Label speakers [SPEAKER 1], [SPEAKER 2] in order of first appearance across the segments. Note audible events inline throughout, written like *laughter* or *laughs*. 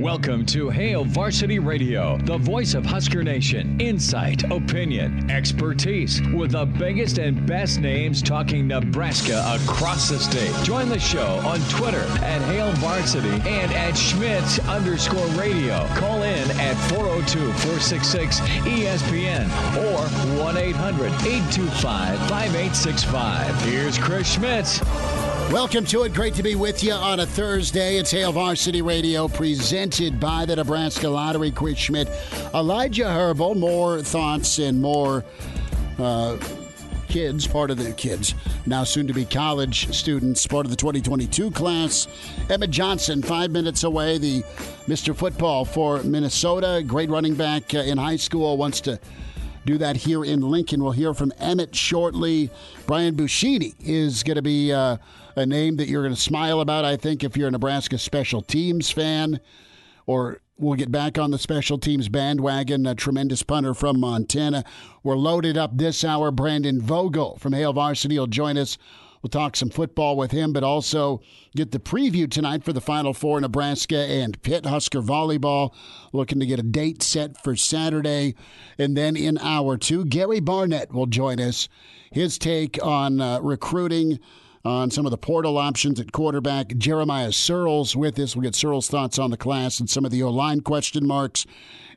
[SPEAKER 1] Welcome to Hail Varsity Radio, the voice of Husker Nation. Insight, opinion, expertise, with the biggest and best names talking Nebraska across the state. Join the show on Twitter at Hail Varsity and at Schmitz underscore radio. Call in at 402-466-ESPN or 1-800-825-5865. Here's Chris Schmitz.
[SPEAKER 2] Welcome to it. Great to be with you on a Thursday. It's Hail Varsity Radio presented by the Nebraska Lottery. Chris Schmidt, Elijah Herbal. More thoughts and more uh, kids, part of the kids, now soon to be college students, part of the 2022 class. Emmett Johnson, five minutes away, the Mr. Football for Minnesota. Great running back uh, in high school, wants to do that here in Lincoln. We'll hear from Emmett shortly. Brian Buschini is going to be uh, a name that you're going to smile about, I think, if you're a Nebraska special teams fan. Or we'll get back on the special teams bandwagon. A tremendous punter from Montana. We're loaded up this hour. Brandon Vogel from Hail Varsity will join us. We'll talk some football with him, but also get the preview tonight for the Final Four Nebraska and Pitt Husker volleyball. Looking to get a date set for Saturday. And then in hour two, Gary Barnett will join us. His take on uh, recruiting on some of the portal options at quarterback. Jeremiah Sirles with us. We'll get Sirles' thoughts on the class and some of the O line question marks.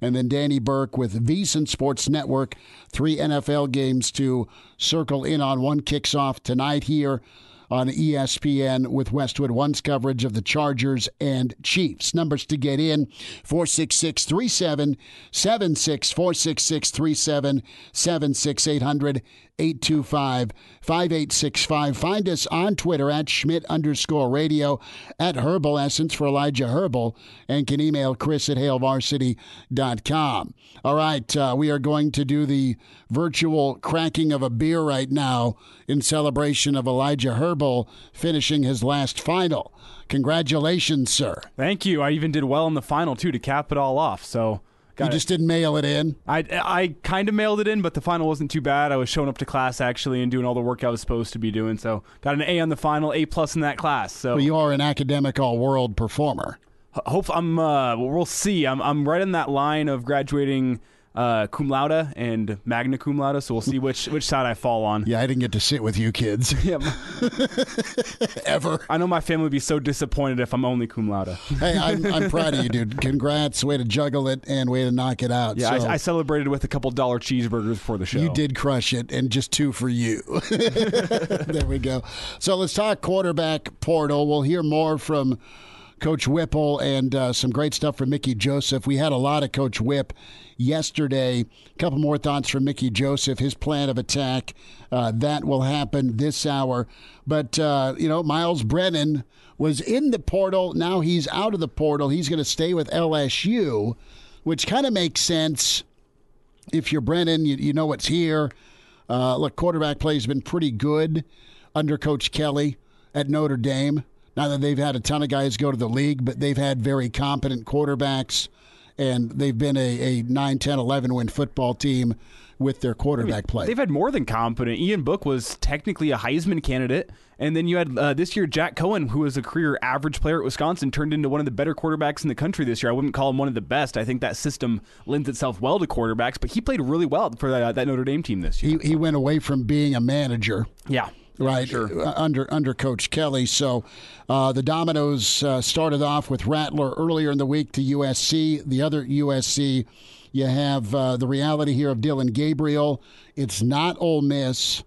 [SPEAKER 2] And then Danny Burke with VSiN Sports Network. Three NFL games to circle in on. One kicks off tonight here on ESPN with Westwood One's coverage of the Chargers and Chiefs. Numbers to get in 466 3776 466 3776 800 825 5865. Find us on Twitter at Schmidt underscore radio, at Herbal Essence for Elijah Herbal, and can email Chris at HailVarsity.com. All right, uh, we are going to do the virtual cracking of a beer right now in celebration of Elijah Herbal finishing his last final. Congratulations, sir.
[SPEAKER 3] Thank you. I even did well in the final, too, to cap it all off. So
[SPEAKER 2] Got you just didn't mail it in.
[SPEAKER 3] I I kind of mailed it in, but the final wasn't too bad. I was showing up to class actually and doing all the work I was supposed to be doing. So got an A on the final, A plus in that class. So
[SPEAKER 2] well, you are an academic all world performer.
[SPEAKER 3] Hope I'm. Uh, we'll see. I'm I'm right in that line of graduating uh, cum laude and magna cum laude. So we'll see which which side I fall on.
[SPEAKER 2] Yeah, I didn't get to sit with you kids. *laughs* Yeah, *laughs* ever.
[SPEAKER 3] I know my family would be so disappointed if I'm only cum laude.
[SPEAKER 2] hey, I'm, I'm proud of you, dude. Congrats. Way to juggle it and way to knock it out.
[SPEAKER 3] Yeah, so, I, I, celebrated with a couple dollar cheeseburgers before the show.
[SPEAKER 2] You did crush it, and just two for you. *laughs* there we go. So let's talk quarterback portal. We'll hear more from. Coach Whipple and uh, some great stuff from Mickey Joseph. We had a lot of Coach Whip yesterday. A couple more thoughts from Mickey Joseph, his plan of attack. Uh, that will happen this hour. But, uh, you know, Myles Brennan was in the portal. Now he's out of the portal. He's going to stay with LSU, which kind of makes sense. If you're Brennan, you, you know what's here. Uh, look, quarterback play has been pretty good under Coach Kelly at Notre Dame. Not that they've had a ton of guys go to the league, but they've had very competent quarterbacks and they've been a, a 9, 10, 11 win football team with their quarterback I mean, play.
[SPEAKER 3] They've had more than competent. Ian Book was technically a Heisman candidate. And then you had uh, this year Jack Coan, who was a career average player at Wisconsin, turned into one of the better quarterbacks in the country this year. I wouldn't call him one of the best. I think that system lends itself well to quarterbacks, but he played really well for that, that Notre Dame team this
[SPEAKER 2] year. He, he went away from being a manager.
[SPEAKER 3] Yeah
[SPEAKER 2] right
[SPEAKER 3] sure.
[SPEAKER 2] Uh, under under Coach Kelly. So uh, the Dominoes uh, started off with Rattler earlier in the week to USC. The other USC, you have uh, the reality here of Dillon Gabriel. It's not Ole Miss.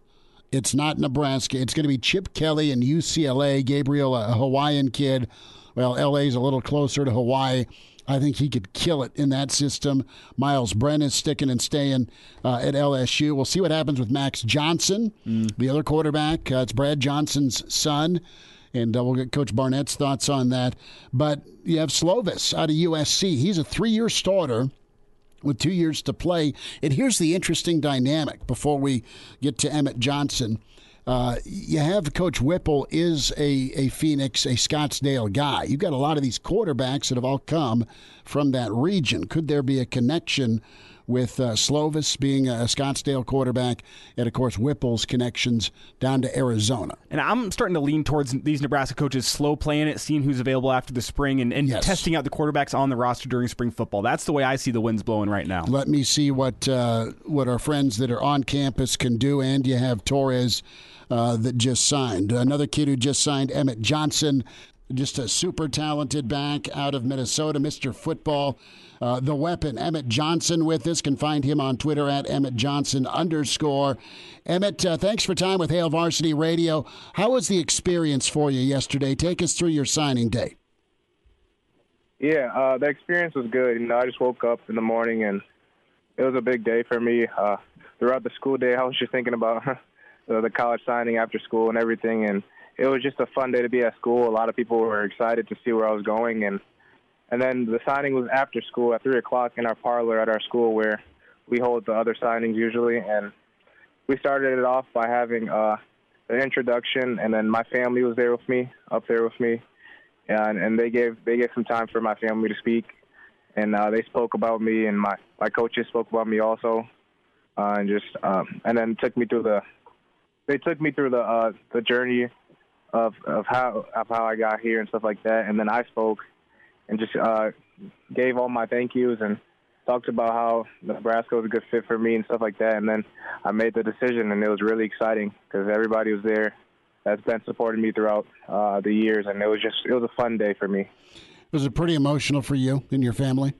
[SPEAKER 2] It's not Nebraska. It's going to be Chip Kelly and UCLA. Gabriel, a Hawaiian kid. Well, LA is a little closer to Hawaii. I think he could kill it in that system. Myles Brennan is sticking and staying uh, at LSU. We'll see what happens with Max Johnson, mm. the other quarterback. Uh, it's Brad Johnson's son. and uh, we'll get Coach Barnett's thoughts on that. But you have Slovis out of USC. He's a three-year starter with two years to play. And here's the interesting dynamic before we get to Emmett Johnson. Uh, you have Coach Whipple is a, a Phoenix, a Scottsdale guy. You've got a lot of these quarterbacks that have all come from that region. Could there be a connection with uh, Slovis being a Scottsdale quarterback, and of course Whipple's connections down to Arizona.
[SPEAKER 3] And I'm starting to lean towards these Nebraska coaches slow playing it, seeing who's available after the spring, and, and yes. testing out the quarterbacks on the roster during spring football. That's the way I see the winds blowing right now.
[SPEAKER 2] Let me see what uh, what our friends that are on campus can do, and you have Torres. Uh, that just signed. Another kid who just signed, Emmett Johnson, just a super talented back out of Minnesota, Mr. Football. Uh, the weapon, Emmett Johnson, with us. Can find him on Twitter at Emmett Johnson underscore. Emmett, uh, thanks for time with Hail Varsity Radio. How was the experience for you yesterday? Take us through your signing day.
[SPEAKER 4] Yeah, uh, the experience was good. You know, I just woke up in the morning and it was a big day for me. Uh, throughout the school day, I was just thinking about *laughs* the college signing after school and everything, and it was just a fun day to be at school. A lot of people were excited to see where I was going, and and then the signing was after school at three o'clock in our parlor at our school where we hold the other signings usually. And we started it off by having uh, an introduction, and then my family was there with me, up there with me, and and they gave they gave some time for my family to speak, and uh, they spoke about me, and my my coaches spoke about me also, uh, and just um, and then took me through the they took me through the uh, the journey of of how of how I got here and stuff like that, and then I spoke and just uh, gave all my thank yous and talked about how Nebraska was a good fit for me and stuff like that. And then I made the decision, and it was really exciting because everybody was there that's been supporting me throughout uh, the years, and it was just it was a fun day for me.
[SPEAKER 2] Was it pretty emotional for you and your family?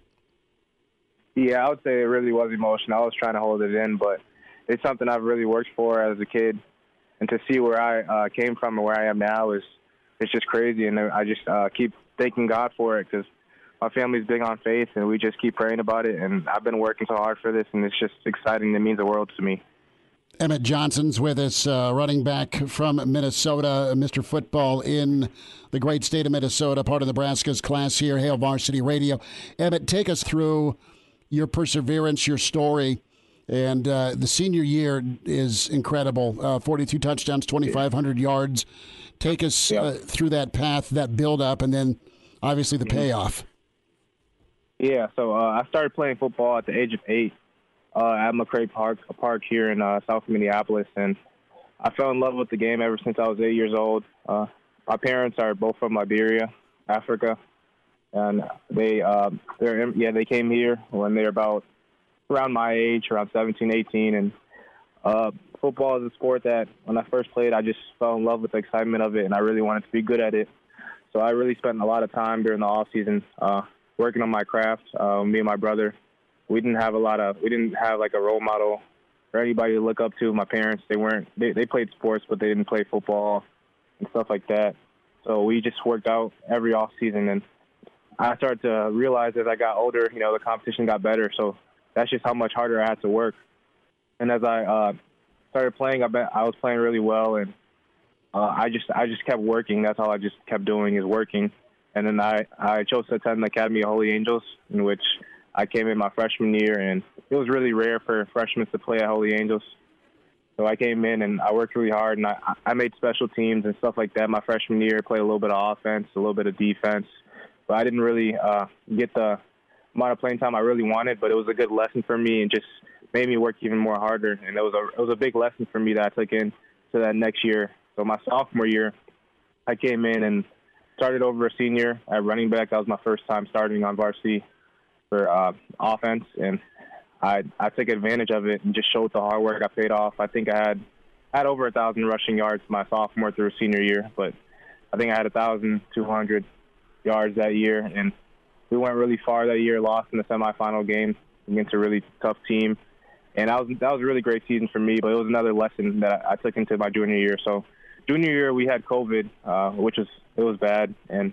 [SPEAKER 4] Yeah, I would say it really was emotional. I was trying to hold it in, but it's something I've really worked for as a kid, and to see where I uh, came from and where I am now is it's just crazy. And I just uh, keep thanking God for it because my family's big on faith, and we just keep praying about it. And I've been working so hard for this, and it's just exciting. It means the world to me.
[SPEAKER 2] Emmett Johnson's with us, uh, running back from Minnesota, Mr. Football in the great state of Minnesota, part of Nebraska's class here, Hail Varsity Radio. Emmett, take us through your perseverance, your story. And uh, the senior year is incredible. Uh, 42 touchdowns, 2,500 yards. Take us uh, through that path, that build up, and then obviously the mm-hmm. payoff.
[SPEAKER 4] Yeah, so uh, I started playing football at the age of eight uh, at McRae Park, a park here in uh, South Minneapolis, and I fell in love with the game ever since I was eight years old. Uh, my parents are both from Liberia, Africa, and they uh, they're yeah they came here when they're about around my age, around 17, 18, and uh, football is a sport that when I first played, I just fell in love with the excitement of it, and I really wanted to be good at it. So I really spent a lot of time during the off season uh, working on my craft. Uh, me and my brother, we didn't have a lot of, we didn't have like a role model or anybody to look up to. My parents, they weren't, they, they played sports, but they didn't play football and stuff like that. So we just worked out every off season, and I started to realize as I got older, you know, the competition got better. So that's just how much harder I had to work. And as I uh, started playing, I bet I was playing really well, and uh, I just I just kept working. That's all I just kept doing is working. And then I I chose to attend the Academy of Holy Angels, in which I came in my freshman year, and it was really rare for freshmen to play at Holy Angels. So I came in and I worked really hard, and I I made special teams and stuff like that. My freshman year, played a little bit of offense, a little bit of defense, but I didn't really uh, get the amount of playing time I really wanted. But it was a good lesson for me, and just made me work even more harder. And it was a it was a big lesson for me that I took in to that next year. So my sophomore year, I came in and started over a senior at running back. That was my first time starting on varsity for uh, offense, and I I took advantage of it and just showed the hard work I paid off. I think I had had over a thousand rushing yards my sophomore through senior year, but I think I had a thousand two hundred yards that year, and we went really far that year. Lost in the semifinal game against a really tough team and that was that was a really great season for me. But it was another lesson that I, took into my junior year. So junior year we had COVID, uh, which was it was bad, and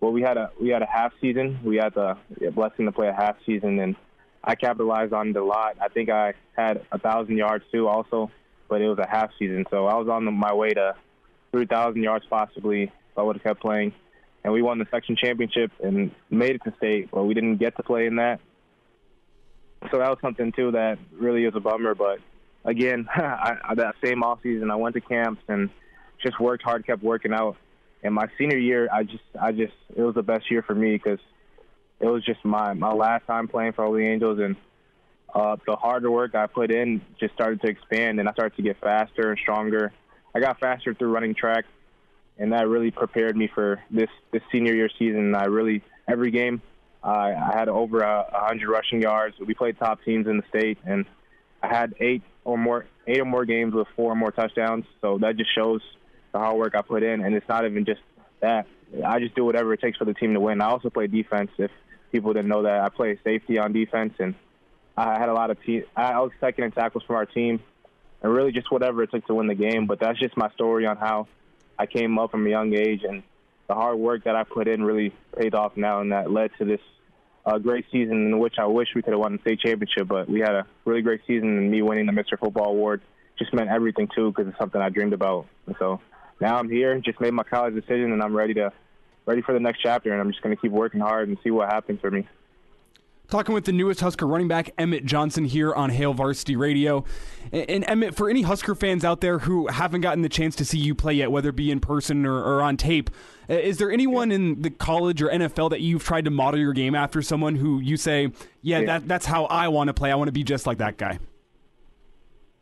[SPEAKER 4] well we had a we had a half season. We had the blessing to play a half season, and I capitalized on it a lot. I think I had a thousand yards too, also, but it was a half season, so I was on my way to 3,000 yards possibly if I would have kept playing. And we won the section championship and made it to state, but we didn't get to play in that. So that was something too that really is a bummer. But again, *laughs* I, that same off season, I went to camps and just worked hard, kept working out. And my senior year, I just, I just, it was the best year for me because it was just my my last time playing for Holy Angels, and uh, the harder work I put in just started to expand, and I started to get faster and stronger. I got faster through running track, and that really prepared me for this this senior year season. I really every game I, I had over a, a hundred rushing yards. We played top teams in the state, and I had eight or more eight or more games with four or more touchdowns. So that just shows the hard work I put in, and it's not even just that. I just do whatever it takes for the team to win. I also play defense. If people didn't know that, I play safety on defense, and I had a lot of I was second in tackles from our team, and really just whatever it took to win the game. But that's just my story on how I came up from a young age, and the hard work that I put in really paid off now, and that led to this uh, great season in which I wish we could have won the state championship. But we had a really great season, and me winning the Mr. Football Award just meant everything too, because it's something I dreamed about. And so now I'm here, just made my college decision, and I'm ready to ready for the next chapter. And I'm just going to keep working hard and see what happens for me.
[SPEAKER 3] Talking with the newest Husker running back, Emmett Johnson, here on Hail Varsity Radio. And, Emmett, for any Husker fans out there who haven't gotten the chance to see you play yet, whether it be in person or, or on tape, is there anyone in the college or NFL that you've tried to model your game after? Someone who you say, yeah, yeah. That, that's how I want to play. I want to be just like that guy.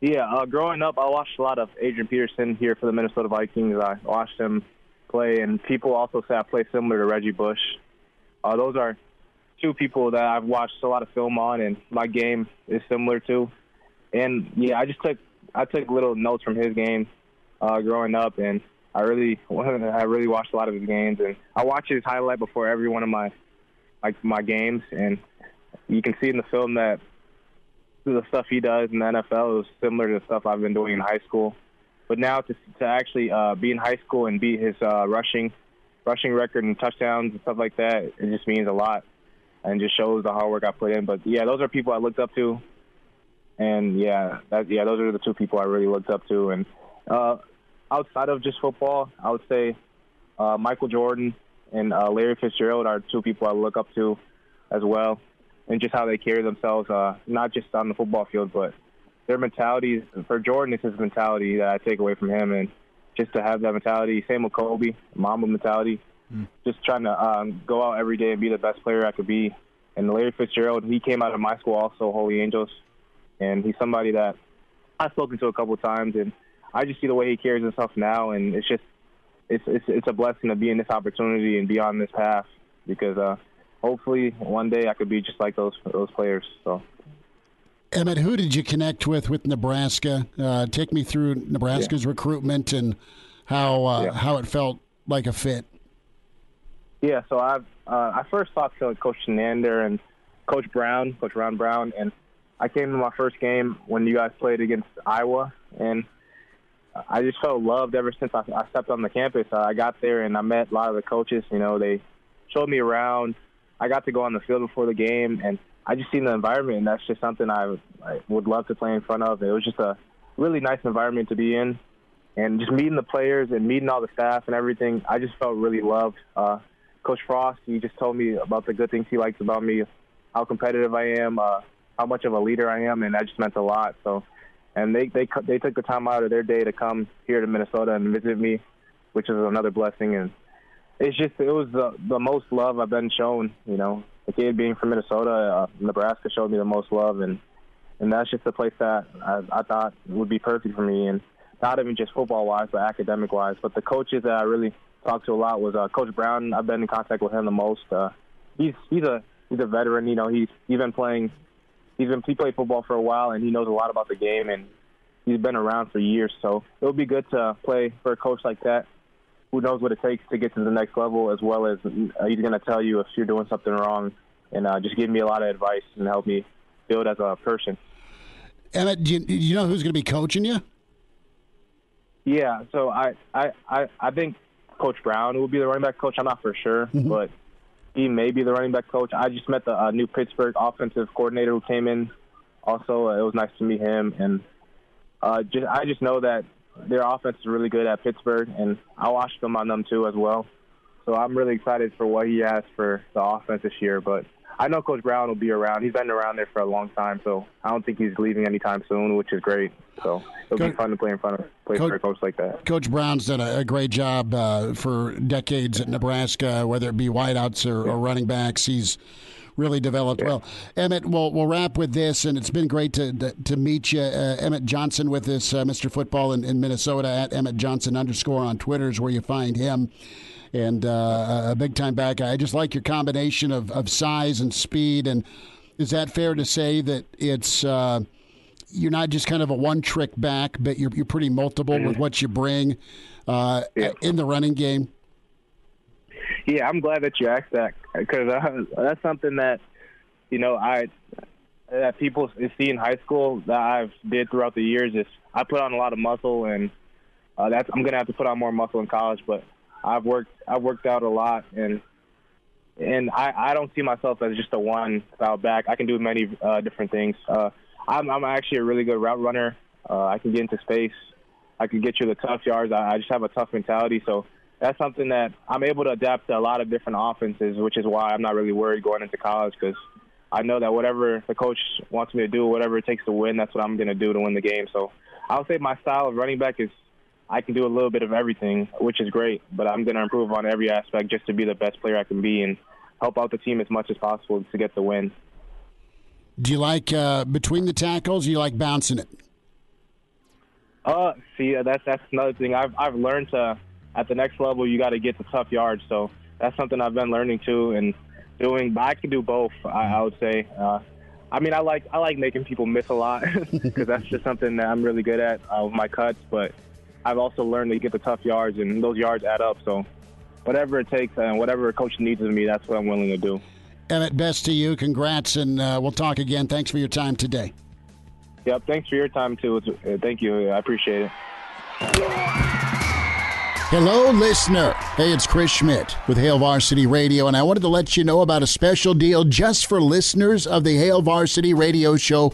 [SPEAKER 4] Yeah, uh, growing up, I watched a lot of Adrian Peterson here for the Minnesota Vikings. I watched him play, and people also say I play similar to Reggie Bush. Uh, those are two people that I've watched a lot of film on, and my game is similar to. And yeah, I just took I took little notes from his game uh, growing up, and I really *laughs* I really watched a lot of his games, and I watch his highlight before every one of my like my games, and you can see in the film that the stuff he does in the NFL is similar to the stuff I've been doing in high school. But now to to actually uh, be in high school and beat his uh, rushing rushing record and touchdowns and stuff like that, it just means a lot and just shows the hard work I put in. But yeah, those are people I looked up to, and yeah, that yeah, those are the two people I really looked up to. And uh, outside of just football, I would say uh, Michael Jordan and uh, Larry Fitzgerald are two people I look up to as well, and just how they carry themselves, uh, not just on the football field, but their mentalities. For Jordan, it's his mentality that I take away from him, and just to have that mentality. Same with Kobe, Mamba mentality mm. just trying to um, go out every day and be the best player I could be. And Larry Fitzgerald, he came out of my school also, Holy Angels, and he's somebody that I've spoken to a couple of times, and I just see the way he carries himself now, and it's just it's it's it's a blessing to be in this opportunity and be on this path because uh, hopefully one day I could be just like those those players. So.
[SPEAKER 2] Emmett, who did you connect with with Nebraska? Uh, take me through Nebraska's yeah. recruitment and how uh, yeah. how it felt like a fit.
[SPEAKER 4] Yeah, so I've uh, I first talked to Coach Chinander and Coach Brown, Coach Ron Brown, and I came to my first game when you guys played against Iowa, and I just felt loved ever since I, I stepped on the campus. Uh, I got there and I met a lot of the coaches. You know, they showed me around. I got to go on the field before the game, and I just seen the environment, and that's just something I, I would love to play in front of. It was just a really nice environment to be in, and just meeting the players and meeting all the staff and everything. I just felt really loved. Uh, Coach Frost, he just told me about the good things he likes about me, how competitive I am, uh, how much of a leader I am, and that just meant a lot. So, and they they they took the time out of their day to come here to Minnesota and visit me, which is another blessing. And it's just it was the the most love I've been shown. You know, the kid being from Minnesota, uh, Nebraska showed me the most love, and and that's just a place that I, I thought would be perfect for me, and not even just football wise, but academic wise. But the coaches that I really talked to a lot was uh, Coach Brown. I've been in contact with him the most. Uh, he's he's a he's a veteran. You know, he's he's been playing. He's been he played football for a while, and he knows a lot about the game, and he's been around for years. So it would be good to play for a coach like that, who knows what it takes to get to the next level, as well as uh, he's going to tell you if you're doing something wrong, and uh, just give me a lot of advice and help me build as a person.
[SPEAKER 2] Emmett, do you, do you know who's going to be coaching you?
[SPEAKER 4] Yeah, so I I I, I think Coach Brown will be the running back coach. I'm not for sure, mm-hmm. but he may be the running back coach. I just met the uh, new Pittsburgh offensive coordinator who came in. Also, uh, it was nice to meet him, and uh, just I just know that their offense is really good at Pittsburgh, and I watched them on them too as well. So I'm really excited for what he has for the offense this year. But I know Coach Brown will be around. He's been around there for a long time, so I don't think he's leaving anytime soon, which is great. So it'll Coach, be fun to play in front of play Coach, for a coach like that.
[SPEAKER 2] Coach Brown's done a, a great job uh, for decades at Nebraska, whether it be wideouts or, yeah. or running backs. He's really developed yeah. well. Emmett, we'll, we'll wrap with this, and it's been great to to, to meet you. Uh, Emmett Johnson with this uh, Mr. Football in, in, Minnesota at Emmett Johnson underscore on Twitter is where you find him. And uh, a big time back. I just like your combination of, of size and speed. And is that fair to say that it's uh, you're not just kind of a one trick back, but you're you're pretty multiple mm-hmm. with what you bring uh, yeah. in the running game?
[SPEAKER 4] Yeah, I'm glad that you asked that because uh, that's something that you know I that people see in high school that I've did throughout the years. Is I put on a lot of muscle, and uh, that's I'm gonna have to put on more muscle in college. But I've worked I've worked out a lot, and and I I don't see myself as just a one style back. I can do many uh, different things. Uh, I'm I'm actually a really good route runner. Uh, I can get into space. I can get you the tough yards. I, I just have a tough mentality, so that's something that I'm able to adapt to a lot of different offenses, which is why I'm not really worried going into college because I know that whatever the coach wants me to do, whatever it takes to win, that's what I'm going to do to win the game. So I would say my style of running back is I can do a little bit of everything, which is great, but I'm going to improve on every aspect just to be the best player I can be and help out the team as much as possible to get the win.
[SPEAKER 2] Do you like uh, between the tackles? Do you like bouncing it?
[SPEAKER 4] Uh, see, that's that's another thing. I've I've learned to at the next level, you got to get the tough yards. So that's something I've been learning too and doing. But I can do both. I, I would say. Uh, I mean, I like I like making people miss a lot *laughs* because that's just something that I'm really good at uh, with my cuts. But I've also learned to get the tough yards, and those yards add up. So whatever it takes and whatever a coach needs of me, that's what I'm willing to do.
[SPEAKER 2] Emmett, best to you. Congrats, and uh, we'll talk again. Thanks for your time today.
[SPEAKER 4] Yep, thanks for your time too. Uh, thank you. I appreciate it.
[SPEAKER 2] Hello, listener. Hey, it's Chris Schmidt with Hail Varsity Radio, and I wanted to let you know about a special deal just for listeners of the Hail Varsity Radio Show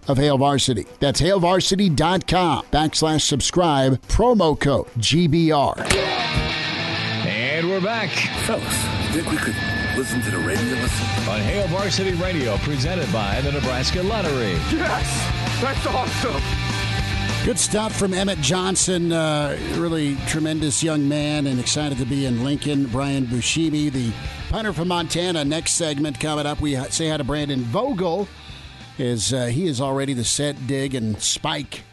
[SPEAKER 2] of Hail Varsity. That's hailvarsity.com backslash subscribe, promo code GBR.
[SPEAKER 1] And we're back.
[SPEAKER 5] Fellas, think we could listen to the radio listen?
[SPEAKER 1] On Hail Varsity Radio, presented by the Nebraska Lottery.
[SPEAKER 5] Yes! That's awesome!
[SPEAKER 2] Good stuff from Emmett Johnson. Uh, really tremendous young man and excited to be in Lincoln. Brian Buschini, the punter from Montana. Next segment coming up, we say hi to Brandon Vogel is uh, he is already the set, dig, and spike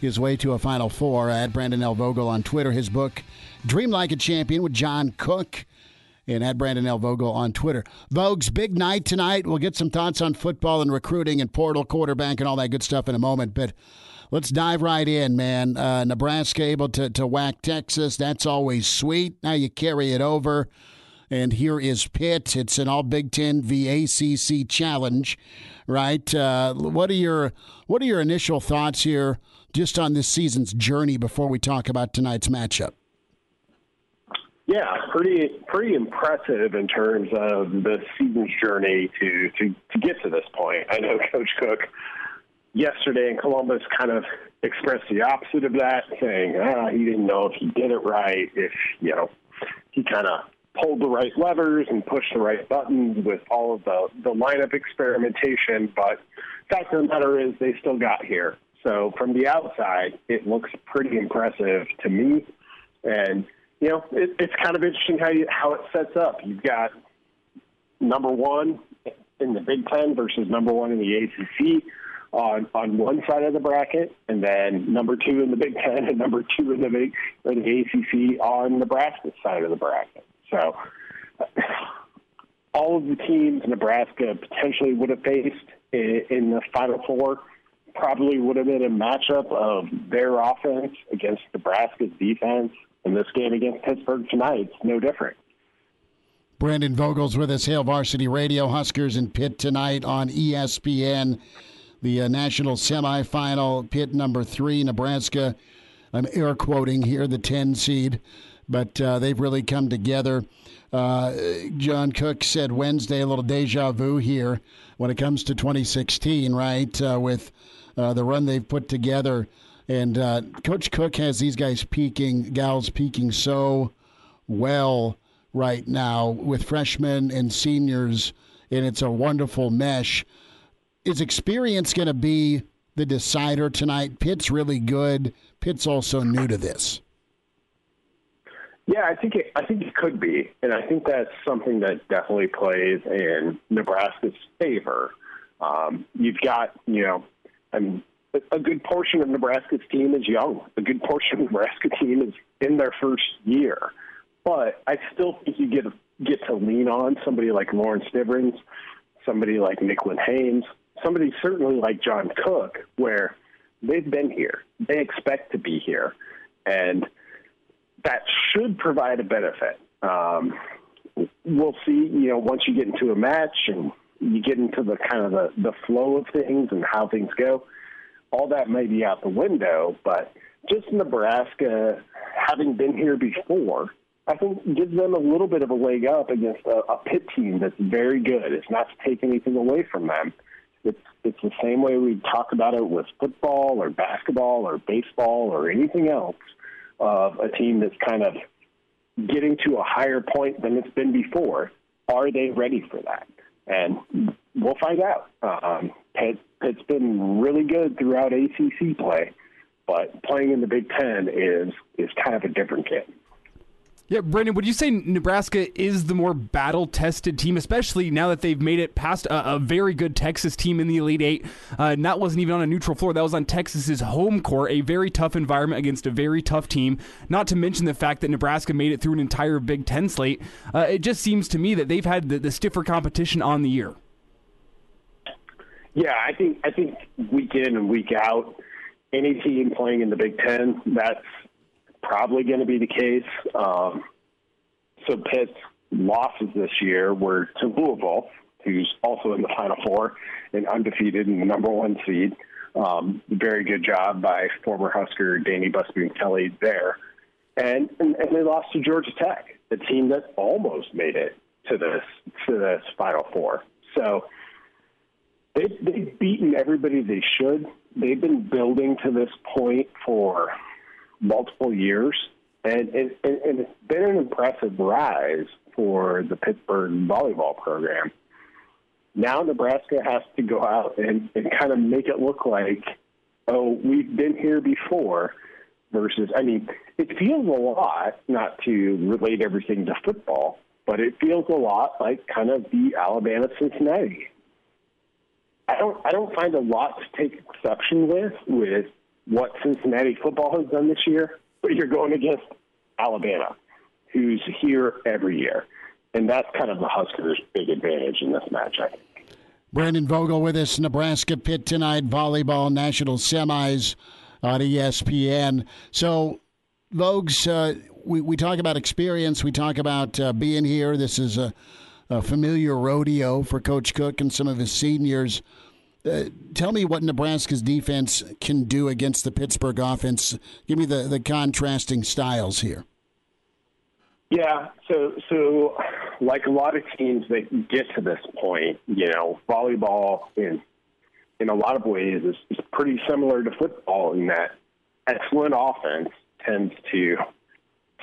[SPEAKER 2] his way to a Final Four. At Brandon L. Vogel on Twitter, his book "Dream Like a Champion" with John Cook, and at Brandon L. Vogel on Twitter. Vogue's big night tonight. We'll get some thoughts on football and recruiting and portal quarterback and all that good stuff in a moment, but. Let's dive right in, man. Uh, Nebraska able to, to whack Texas. That's always sweet. Now you carry it over. And here is Pitt. It's an all Big Ten VACC challenge right? Uh, what are your what are your initial thoughts here, just on this season's journey before we talk about tonight's matchup?
[SPEAKER 6] Yeah, pretty pretty impressive in terms of the season's journey to to to get to this point. I know *laughs* Coach Cook yesterday in Columbus kind of expressed the opposite of that, saying ah, he didn't know if he did it right, if you know he kind of pulled the right levers and pushed the right buttons with all of the, the lineup experimentation. But fact of the matter is, they still got here. So from the outside, it looks pretty impressive to me. And, you know, it, it's kind of interesting how, you, how it sets up. You've got number one in the Big Ten versus number one in the ACC on on one side of the bracket, and then number two in the Big Ten and number two in the Big or the ACC on Nebraska's side of the bracket. So *sighs* all of the teams Nebraska potentially would have faced in, the Final Four probably would have been a matchup of their offense against Nebraska's defense. And this game against Pittsburgh tonight, it's no different.
[SPEAKER 2] Brandon Vogel's with us, Hail Varsity Radio. Huskers and Pitt tonight on ESPN. The uh, national semifinal, Pitt number three, Nebraska. I'm air quoting here, the 10 seed, but uh, they've really come together. Uh, John Cook said Wednesday, a little deja vu here when it comes to 2016, right? Uh, with uh, the run they've put together. And uh, Coach Cook has these guys peaking, gals peaking so well right now with freshmen and seniors, and it's a wonderful mesh. Is experience going to be the decider tonight? Pitt's really good. Pitt's also new to this.
[SPEAKER 6] Yeah, I think it, I think it could be, and I think that's something that definitely plays in Nebraska's favor. Um, you've got, you know, I mean, a good portion of Nebraska's team is young. A good portion of Nebraska's team is in their first year. But I still think you get get to lean on somebody like Lauren Stivrins, somebody like Nicklin Hames, somebody certainly like John Cook, where they've been here, they expect to be here, and that should provide a benefit. Um, we'll see. You know, once you get into a match and you get into the kind of the, the flow of things and how things go, all that may be out the window. But just Nebraska having been here before I think gives them a little bit of a leg up against a, a Pitt team that's very good. It's not to take anything away from them. It's it's the same way we talk about it with football or basketball or baseball or anything else of a team that's kind of getting to a higher point than it's been before. Are they ready for that? And we'll find out. Um, Pitt, Pitt's been really good throughout ACC play, but playing in the Big Ten is is kind of a different game.
[SPEAKER 3] Yeah, Brandon, would you say Nebraska is the more battle tested team, especially now that they've made it past a, a very good Texas team in the Elite Eight? Uh, that wasn't even on a neutral floor, that was on Texas's home court, a very tough environment against a very tough team. Not to mention the fact that Nebraska made it through an entire Big Ten slate. Uh, it just seems to me that they've had the, the stiffer competition on the year.
[SPEAKER 6] Yeah, I think I think week in and week out, any team playing in the Big Ten, that's probably going to be the case. Um, so Pitt's losses this year were to Louisville, who's also in the Final Four and undefeated and the number one seed. Um, very good job by former Husker Dani Busboom Kelly there. And, and and they lost to Georgia Tech, the team that almost made it to this to this Final Four. So they they've beaten everybody they should. They've been building to this point for multiple years, and, and, and it's been an impressive rise for the Pittsburgh volleyball program. Now Nebraska has to go out and, and kind of make it look like, oh, we've been here before. Versus, I mean, it feels a lot, not to relate everything to football, but it feels a lot like kind of the Alabama Cincinnati. I don't, I don't find a lot to take exception with with what Cincinnati football has done this year, but you're going against Alabama, who's here every year. And that's kind of the Huskers' big advantage in this match, I think.
[SPEAKER 2] Brandon Vogel with us, Nebraska Pitt tonight, volleyball national semis on ESPN. So, Vogues, uh, we, we talk about experience, we talk about uh, being here. This is a, a familiar rodeo for Coach Cook and some of his seniors. Uh, tell me what Nebraska's defense can do against the Pittsburgh offense. Give me the, the contrasting styles here.
[SPEAKER 6] Yeah, so so like a lot of teams that get to this point, you know, volleyball in in a lot of ways is, is pretty similar to football in that excellent offense tends to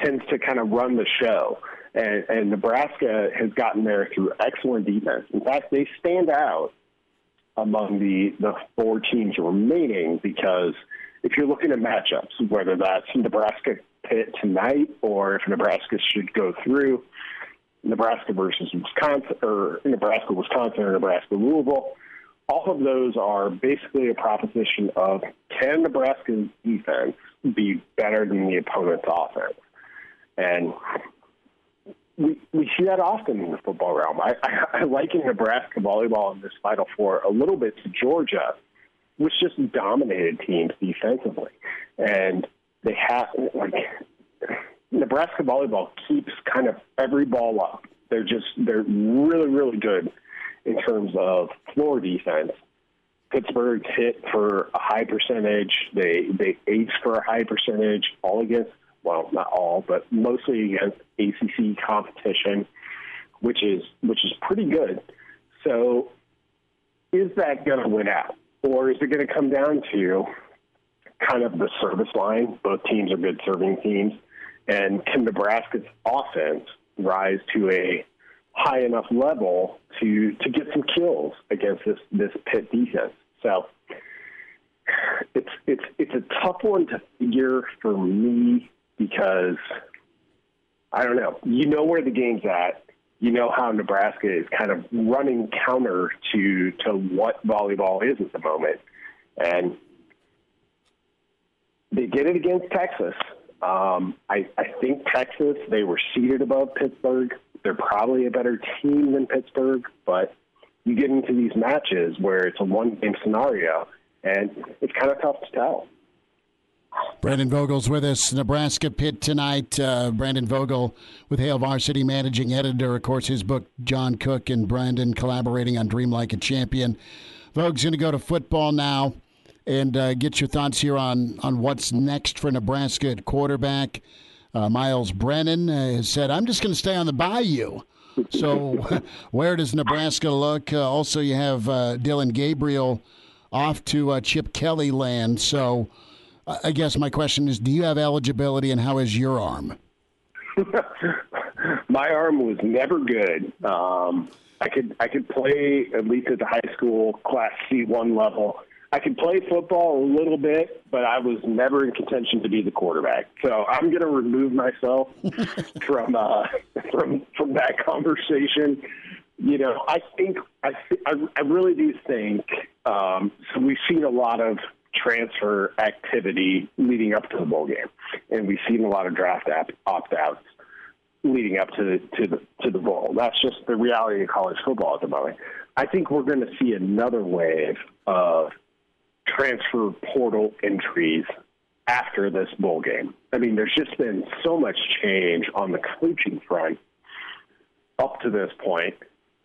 [SPEAKER 6] tends to kind of run the show. And, and Nebraska has gotten there through excellent defense. In fact, they stand out among the, the four teams remaining because if you're looking at matchups, whether that's Nebraska Pitt tonight or if Nebraska should go through Nebraska versus Wisconsin or Nebraska Wisconsin or Nebraska Louisville, all of those are basically a proposition of can Nebraska's defense be better than the opponent's offense? And we, we see that often in the football realm. I, I, I liken Nebraska volleyball in this Final Four a little bit to Georgia, which just dominated teams defensively, and they have like Nebraska volleyball keeps kind of every ball up. They're just they're really really good in terms of floor defense. Pittsburgh hit for a high percentage. They they ace for a high percentage, all against well, not all, but mostly against ACC competition, which is which is pretty good. So, is that going to win out, or is it going to come down to kind of the service line? Both teams are good serving teams, and can Nebraska's offense rise to a high enough level to to get some kills against this this Pitt defense? So it's it's it's a tough one to figure for me because I don't know. You know where the game's at. You know how Nebraska is kind of running counter to to what volleyball is at the moment, and they did it against Texas. Um, I, I think Texas they were seated above Pittsburgh. They're probably a better team than Pittsburgh, but you get into these matches where it's a one game scenario, and it's kind of tough to tell.
[SPEAKER 2] Brandon Vogel's with us. Nebraska Pitt tonight. Uh, Brandon Vogel with Hail Varsity managing editor. Of course, his book, John Cook and Brandon collaborating on Dream Like a Champion. Vogel's going to go to football now and uh, get your thoughts here on, on what's next for Nebraska at quarterback. Uh, Myles Brennan uh, has said, I'm just going to stay on the bayou. So, *laughs* where does Nebraska look? Uh, also, you have uh, Dillon Gabriel off to Chip Kelly land. So, I guess my question is, do you have eligibility, and how is your arm? *laughs*
[SPEAKER 6] my arm was never good. Um, I could I could play at least at the high school class C one level. I could play football a little bit, but I was never in contention to be the quarterback. So I'm going to remove myself *laughs* from uh, from from that conversation. You know, I think I I, I really do think um, so. We've seen a lot of transfer activity leading up to the bowl game, and we've seen a lot of draft opt outs leading up to the, to the to the bowl. That's just the reality of college football at the moment. I think we're going to see another wave of transfer portal entries after this bowl game. I mean, there's just been so much change on the coaching front up to this point.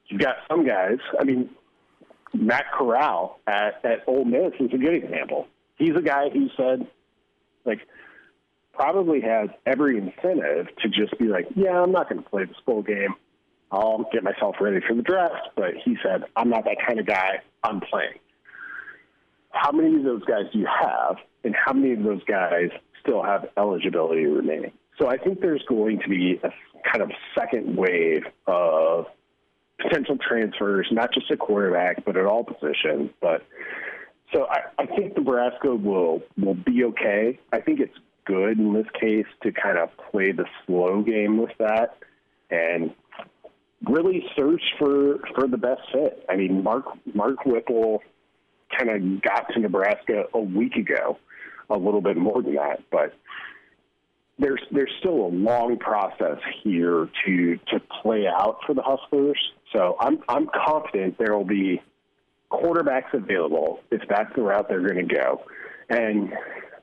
[SPEAKER 6] You've got some guys. I mean, Matt Corral at, at Ole Miss is a good example. He's a guy who said, like, probably has every incentive to just be like, yeah, I'm not going to play this bowl game. I'll get myself ready for the draft. But he said, I'm not that kind of guy. I'm playing. How many of those guys do you have, and how many of those guys still have eligibility remaining? So I think there's going to be a kind of second wave of potential transfers, not just at quarterback, but at all positions. But so I, I think Nebraska will will be okay. I think it's good in this case to kind of play the slow game with that and really search for for the best fit. I mean, Mark Mark Whipple kind of got to Nebraska a week ago, a little bit more than that, but there's there's still a long process here to to play out for the Huskers. So I'm I'm confident there will be quarterbacks available if that's the route they're going to go. And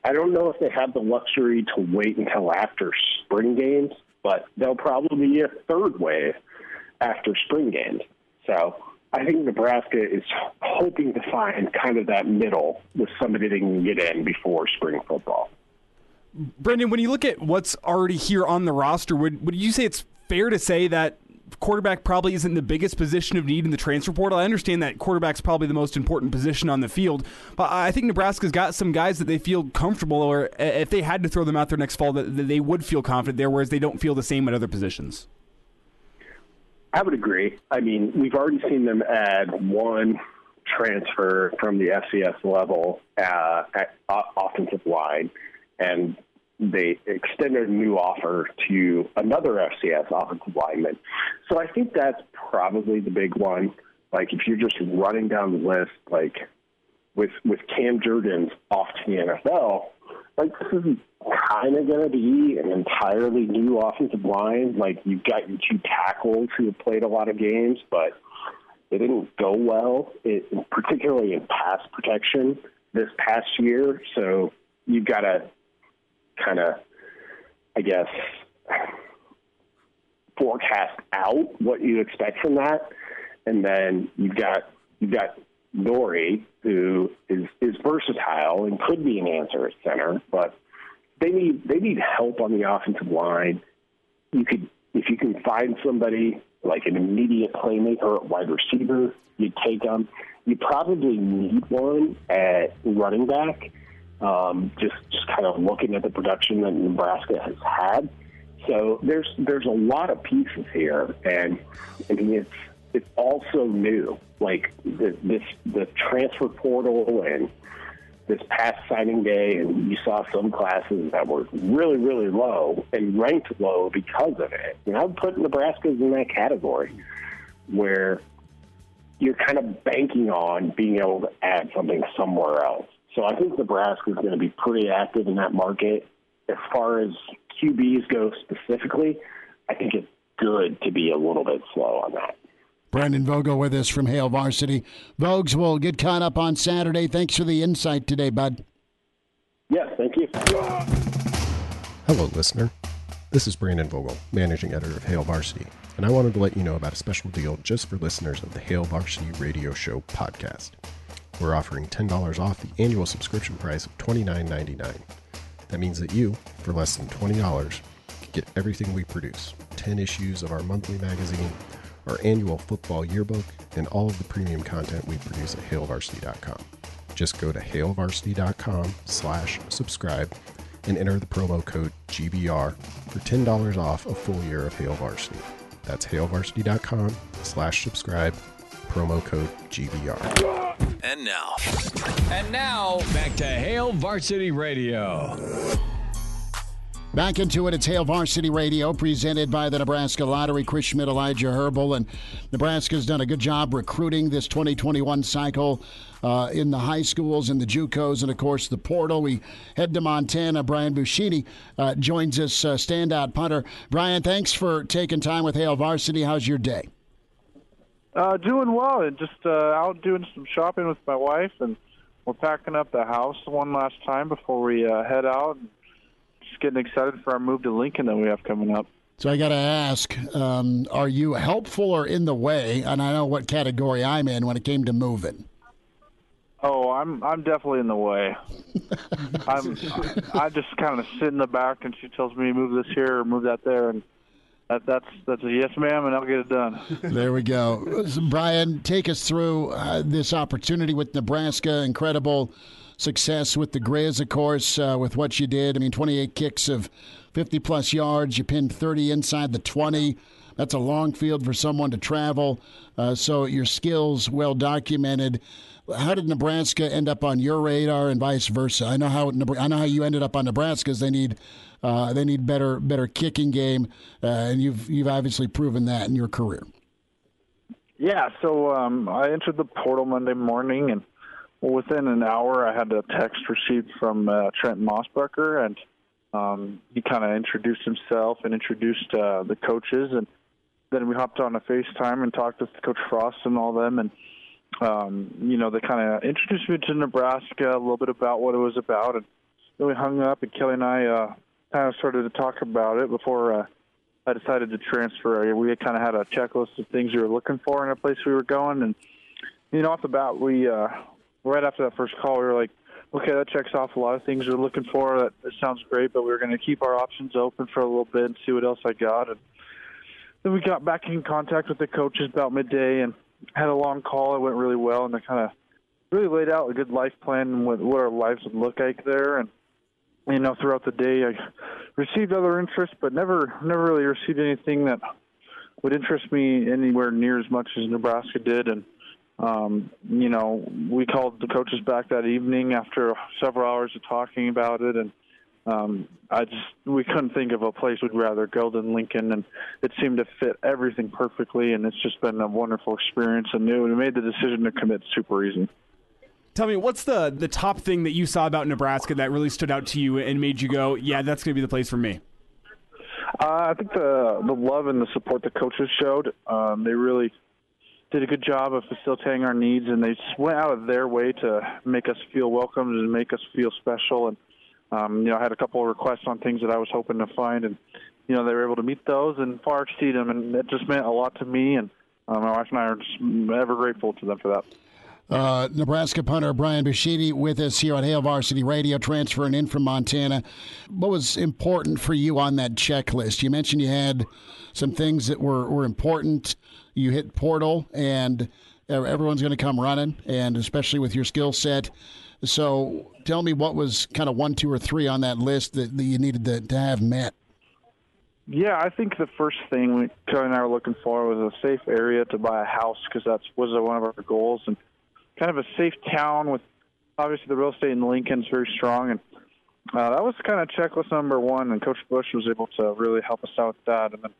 [SPEAKER 6] I don't know if they have the luxury to wait until after spring games, but there'll probably be a third wave after spring games. So I think Nebraska is hoping to find kind of that middle with somebody they can get in before spring football.
[SPEAKER 3] Brandon, when you look at what's already here on the roster, would would you say it's fair to say that quarterback probably isn't the biggest position of need in the transfer portal. I understand that quarterback's probably the most important position on the field, but I think Nebraska's got some guys that they feel comfortable, or if they had to throw them out there next fall, that they would feel confident there, whereas they don't feel the same at other positions.
[SPEAKER 6] I would agree. I mean, we've already seen them add one transfer from the FCS level uh, at offensive line, and they extended a new offer to another FCS offensive lineman. So I think that's probably the big one. Like if you're just running down the list, like with with Cam Jurgens off to the NFL, like this is kind of going to be an entirely new offensive line. Like you've got your two tackles who have played a lot of games, but they didn't go well, it, particularly in pass protection this past year. So you've got to kind of, I guess, forecast out what you expect from that, and then you've got you've got Nouri who is is versatile and could be an answer at center, but they need they need help on the offensive line. You could if you can find somebody like an immediate playmaker at wide receiver, you take them. You probably need one at running back. Um, just just kind of looking at the production that Nebraska has had. So there's there's a lot of pieces here, and I mean it's it's also new. Like the, this the transfer portal and this past signing day, and you saw some classes that were really, really low and ranked low because of it. And I would put Nebraska's in that category where you're kind of banking on being able to add something somewhere else. So I think Nebraska is going to be pretty active in that market. As far as QBs go specifically, I think it's good to be a little bit slow on that.
[SPEAKER 2] Brandon Vogel with us from Hail Varsity. Vogues will get caught up on Saturday. Thanks for the insight today, bud.
[SPEAKER 6] Yes, thank you.
[SPEAKER 7] Hello, listener. This is Brandon Vogel, managing editor of Hail Varsity, and I wanted to let you know about a special deal just for listeners of the Hail Varsity Radio Show podcast. We're offering $10 off the annual subscription price of $29.99. That means that you, for less than $20, can get everything we produce 10 issues of our monthly magazine our annual football yearbook, and all of the premium content we produce at hailvarsity.com. Just go to hailvarsity.com slash subscribe and enter the promo code GBR for $10 off a full year of Hail Varsity. That's hailvarsity.com slash subscribe, promo code GBR.
[SPEAKER 1] And now. And now, back to Hail Varsity Radio.
[SPEAKER 2] Back into it, it's Hail Varsity Radio, presented by the Nebraska Lottery. Chris Schmidt, Elijah Herbal, and Nebraska's done a good job recruiting this 2021 cycle uh, in the high schools and the JUCOs, and of course the portal. We head to Montana. Brian Buschini uh, joins us, uh, standout punter. Brian, thanks for taking time with Hail Varsity. How's your day?
[SPEAKER 8] Uh, doing well, and just uh, out doing some shopping with my wife, and we're packing up the house one last time before we uh, head out. And, getting excited for our move to Lincoln that we have coming up.
[SPEAKER 2] So I got to ask, um, are you helpful or in the way? And I know what category I'm in when it came to moving.
[SPEAKER 8] Oh, I'm I'm definitely in the way. *laughs* I'm I just kind of sit in the back, and she tells me move this here or move that there, and that, that's that's a yes, ma'am, and I'll get it done. *laughs*
[SPEAKER 2] there we go, Brian. Take us through uh, this opportunity with Nebraska. Incredible success with the Grizz, of course, uh, with what you did. I mean, 28 kicks of 50 plus yards. You pinned 30 inside the 20. That's a long field for someone to travel. Uh, so your skills well documented. How did Nebraska end up on your radar, and vice versa? I know how I know how you ended up on Nebraska's. They need uh, they need better better kicking game, uh, and you've you've obviously proven that in your career.
[SPEAKER 8] Yeah, so um, I entered the portal Monday morning, and within an hour, I had a text received from uh, Trent Mosbacher, and um, he kind of introduced himself and introduced uh, the coaches, and then we hopped on a FaceTime and talked with Coach Frost and all them, and um, you know they kind of introduced me to Nebraska, a little bit about what it was about, and then we hung up, and Kelly and I uh, kind of started to talk about it before. Uh, I decided to transfer. We kind of had a checklist of things we were looking for in a place we were going, and you know, off the bat, we uh, right after that first call, we were like, okay, that checks off a lot of things we're looking for. That, that sounds great, but we are going to keep our options open for a little bit and see what else I got. And then we got back in contact with the coaches about midday and had a long call. It went really well, and they kind of really laid out a good life plan and what, what our lives would look like there. And you know, throughout the day, I received other interests, but never never really received anything that would interest me anywhere near as much as Nebraska did. And um, you know, we called the coaches back that evening after several hours of talking about it, and um, I just we couldn't think of a place we'd rather go than Lincoln, and it seemed to fit everything perfectly, and it's just been a wonderful experience. And new. we made the decision to commit super easy.
[SPEAKER 3] Tell me, what's the the top thing that you saw about Nebraska that really stood out to you and made you go, "Yeah, that's going to be the place for me"?
[SPEAKER 8] Uh, I think the the love and the support the coaches showed. Um, they really did a good job of facilitating our needs, and they just went out of their way to make us feel welcomed and make us feel special. And um, you know, I had a couple of requests on things that I was hoping to find, and you know they were able to meet those and far exceed them, and it just meant a lot to me. And uh, my wife and I are just ever grateful to them for that.
[SPEAKER 2] Uh, Nebraska punter Brian Buschini with us here on Hail Varsity Radio, transferring in from Montana. What was important for you on that checklist? You mentioned you had some things that were, were important. You hit portal, and everyone's going to come running, and especially with your skill set. So tell me what was kind of one, two, or three on that list that, that you needed to, to have met.
[SPEAKER 8] Yeah, I think the first thing we, Kelly and I were looking for was a safe area to buy a house because that was one of our goals. And – kind of a safe town with obviously the real estate in Lincoln is very strong, and uh, that was kind of checklist number one. And Coach Busch was able to really help us out with that. And then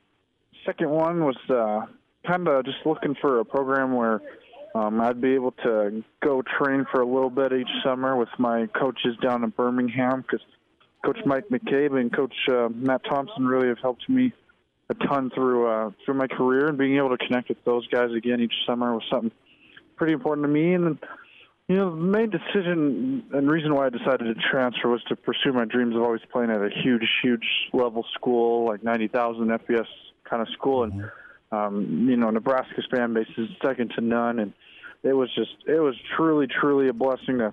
[SPEAKER 8] the second one was uh, kind of just looking for a program where um, I'd be able to go train for a little bit each summer with my coaches down in Birmingham because Coach Mike McCabe and Coach uh, Matt Thompson really have helped me a ton through uh, through my career, and being able to connect with those guys again each summer was something pretty important to me. And you know, the main decision and reason why I decided to transfer was to pursue my dreams of always playing at a huge, huge level school, like 90,000 FBS kind of school. And, um, you know, Nebraska's fan base is second to none. And it was just, it was truly, truly a blessing to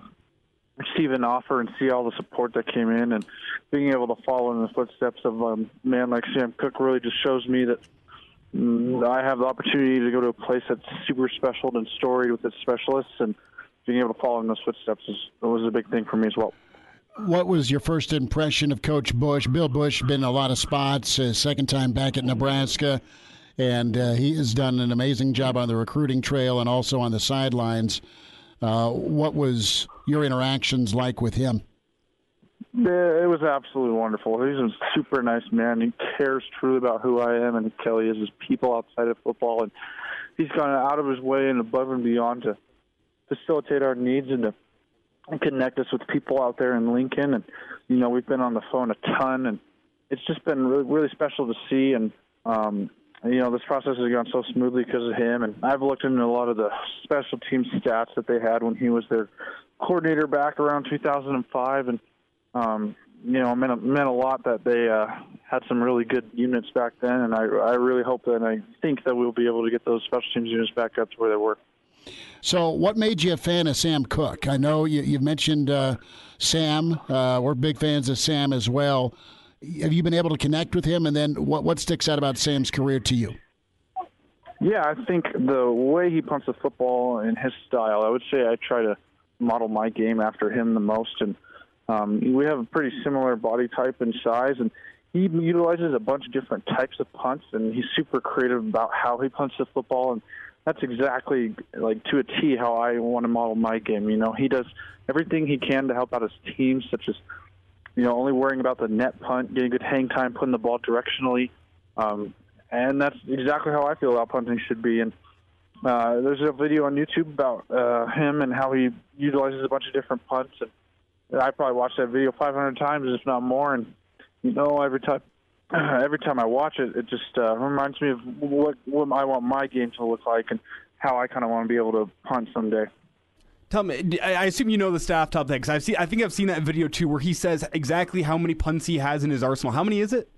[SPEAKER 8] receive an offer and see all the support that came in. And being able to follow in the footsteps of a man like Sam Koch really just shows me that I have the opportunity to go to a place that's super special and storied with its specialists, and being able to follow in those footsteps is, was a big thing for me as well.
[SPEAKER 2] What was your first impression of Coach Busch? Bill Busch been a lot of spots. Uh, second time back at Nebraska, and uh, he has done an amazing job on the recruiting trail and also on the sidelines. Uh, what was your interactions like with him?
[SPEAKER 8] It was absolutely wonderful. He's a super nice man. He cares truly about who I am and Kelly is, his people outside of football, and he's gone out of his way and above and beyond to facilitate our needs and to connect us with people out there in Lincoln. And you know, we've been on the phone a ton, and it's just been really, really special to see. And um, you know, this process has gone so smoothly because of him. And I've looked into a lot of the special team stats that they had when he was their coordinator back around 2005, and um, you know, it meant, meant a lot that they uh, had some really good units back then, and I, I really hope that and I think that we'll be able to get those special teams units back up to where they were.
[SPEAKER 2] So, what made you a fan of Sam Koch? I know you, you mentioned uh, Sam. Uh, we're big fans of Sam as well. Have you been able to connect with him? And then, what what sticks out about Sam's career to you?
[SPEAKER 8] Yeah, I think the way he punts the football and his style, I would say I try to model my game after him the most, and um, we have a pretty similar body type and size, and he utilizes a bunch of different types of punts, and he's super creative about how he punts the football, and that's exactly like to a T how I want to model my game. You know, he does everything he can to help out his team, such as you know only worrying about the net punt, getting good hang time, putting the ball directionally, um, and that's exactly how I feel about punting should be. And uh, there's a video on YouTube about uh, him and how he utilizes a bunch of different punts and I probably watched that video 500 times, if not more. And you know, every time, *clears throat* every time I watch it, it just uh, reminds me of what what I want my game to look like and how I kind of want to be able to punt someday.
[SPEAKER 3] Tell me, I assume you know the staff top thing because I've seen. I think I've seen that video too, where he says exactly how many punts he has in his arsenal. How many is it?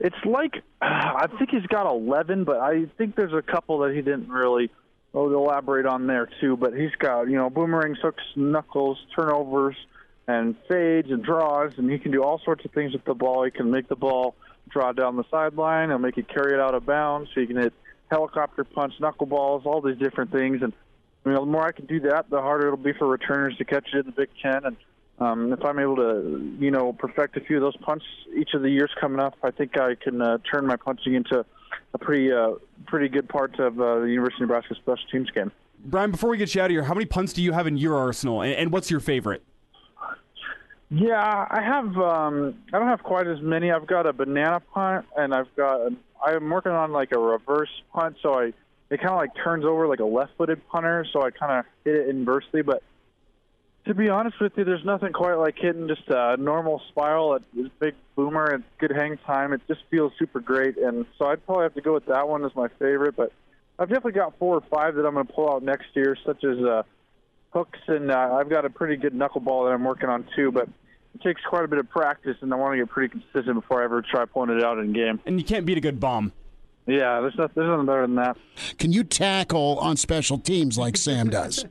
[SPEAKER 8] It's like *sighs* I think he's got 11, but I think there's a couple that he didn't really Oh, I'll elaborate on there too. But he's got you know boomerangs, hooks, knuckles, turnovers, and fades and draws, and he can do all sorts of things with the ball. He can make the ball draw down the sideline and make it carry it out of bounds. So he can hit helicopter punch, knuckleballs, all these different things. And you know, the more I can do that, the harder it'll be for returners to catch it in the Big Ten. And um, if I'm able to, you know, perfect a few of those punts each of the years coming up, I think I can uh, turn my punching into a pretty uh, pretty good part of uh, the University of Nebraska special teams game.
[SPEAKER 3] Brian, before we get you out of here, how many punts do you have in your arsenal, and, and what's your favorite?
[SPEAKER 8] Yeah, I have. Um, I don't have quite as many. I've got a banana punt, and I've got. I'm working on like a reverse punt, so I it kind of like turns over like a left-footed punter, so I kind of hit it inversely. But to be honest with you, there's nothing quite like hitting just a normal spiral at this big boomer and good hang time. It just feels super great, and so I'd probably have to go with that one as my favorite. But I've definitely got four or five that I'm going to pull out next year, such as uh, hooks, and uh, I've got a pretty good knuckleball that I'm working on too. But it takes quite a bit of practice, and I want to get pretty consistent before I ever try pulling it out in game.
[SPEAKER 3] And you can't beat a good bomb.
[SPEAKER 8] Yeah, there's nothing, there's nothing better than that.
[SPEAKER 2] Can you tackle on special teams like Sam does?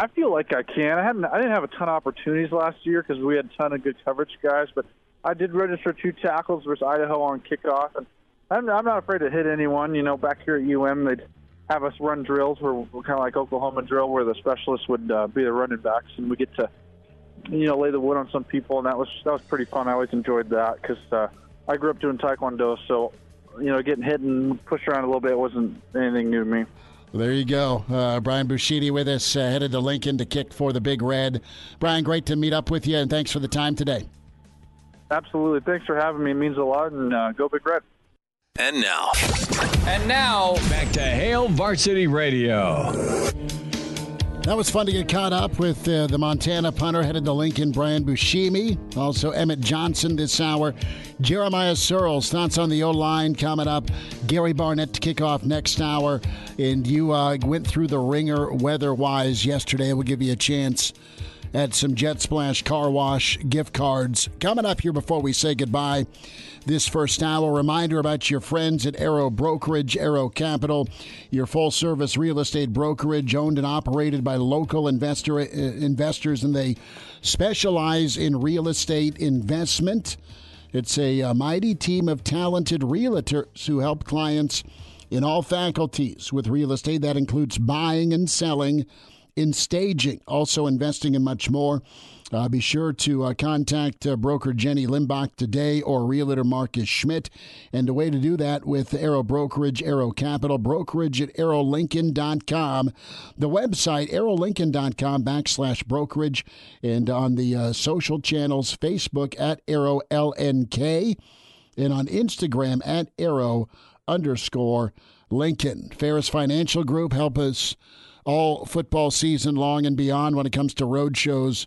[SPEAKER 8] I feel like I can. I hadn't. I didn't have a ton of opportunities last year because we had a ton of good coverage guys, but I did register two tackles versus Idaho on kickoff, and I'm, I'm not afraid to hit anyone. You know, back here at UM, they'd have us run drills where we're kind of like Oklahoma drill, where the specialists would uh, be the running backs, and we get to, you know, lay the wood on some people, and that was that was pretty fun. I always enjoyed that because uh, I grew up doing taekwondo, so you know, getting hit and pushed around a little bit wasn't anything new to me.
[SPEAKER 2] Well, there you go. Uh, Brian Buschini with us, uh, headed to Lincoln to kick for the Big Red. Brian, great to meet up with you, and thanks for the time today.
[SPEAKER 8] Absolutely. Thanks for having me. It means a lot, and uh, go Big Red.
[SPEAKER 5] And now.
[SPEAKER 1] And now, back to Hail Varsity Radio.
[SPEAKER 2] That was fun to get caught up with uh, the Montana punter headed to Lincoln, Brian Buschini. Also, Emmett Johnson this hour. Jeremiah Sirles, thoughts on the O line coming up. Gary Barnett to kick off next hour. And you uh, went through the ringer weather wise yesterday. We'll give you a chance at some Jet Splash car wash gift cards. Coming up here before we say goodbye this first hour, reminder about your friends at Arrow Brokerage, Arrow Capital, your full service real estate brokerage owned and operated by local investor uh, investors, and they specialize in real estate investment. It's a, a mighty team of talented realtors who help clients in all faculties with real estate. That includes buying and selling in staging, also investing in much more. Uh, be sure to uh, contact uh, broker Jenny Limbach today or realtor Marcus Schmidt. And the way to do that with Arrow Brokerage, Arrow Capital, brokerage at arrowlincoln.com. The website, arrowlincoln.com backslash brokerage. And on the uh, social channels, Facebook at Arrow LNK and on Instagram at Arrow underscore Lincoln. Ferris Financial Group help us all football season long and beyond when it comes to road shows.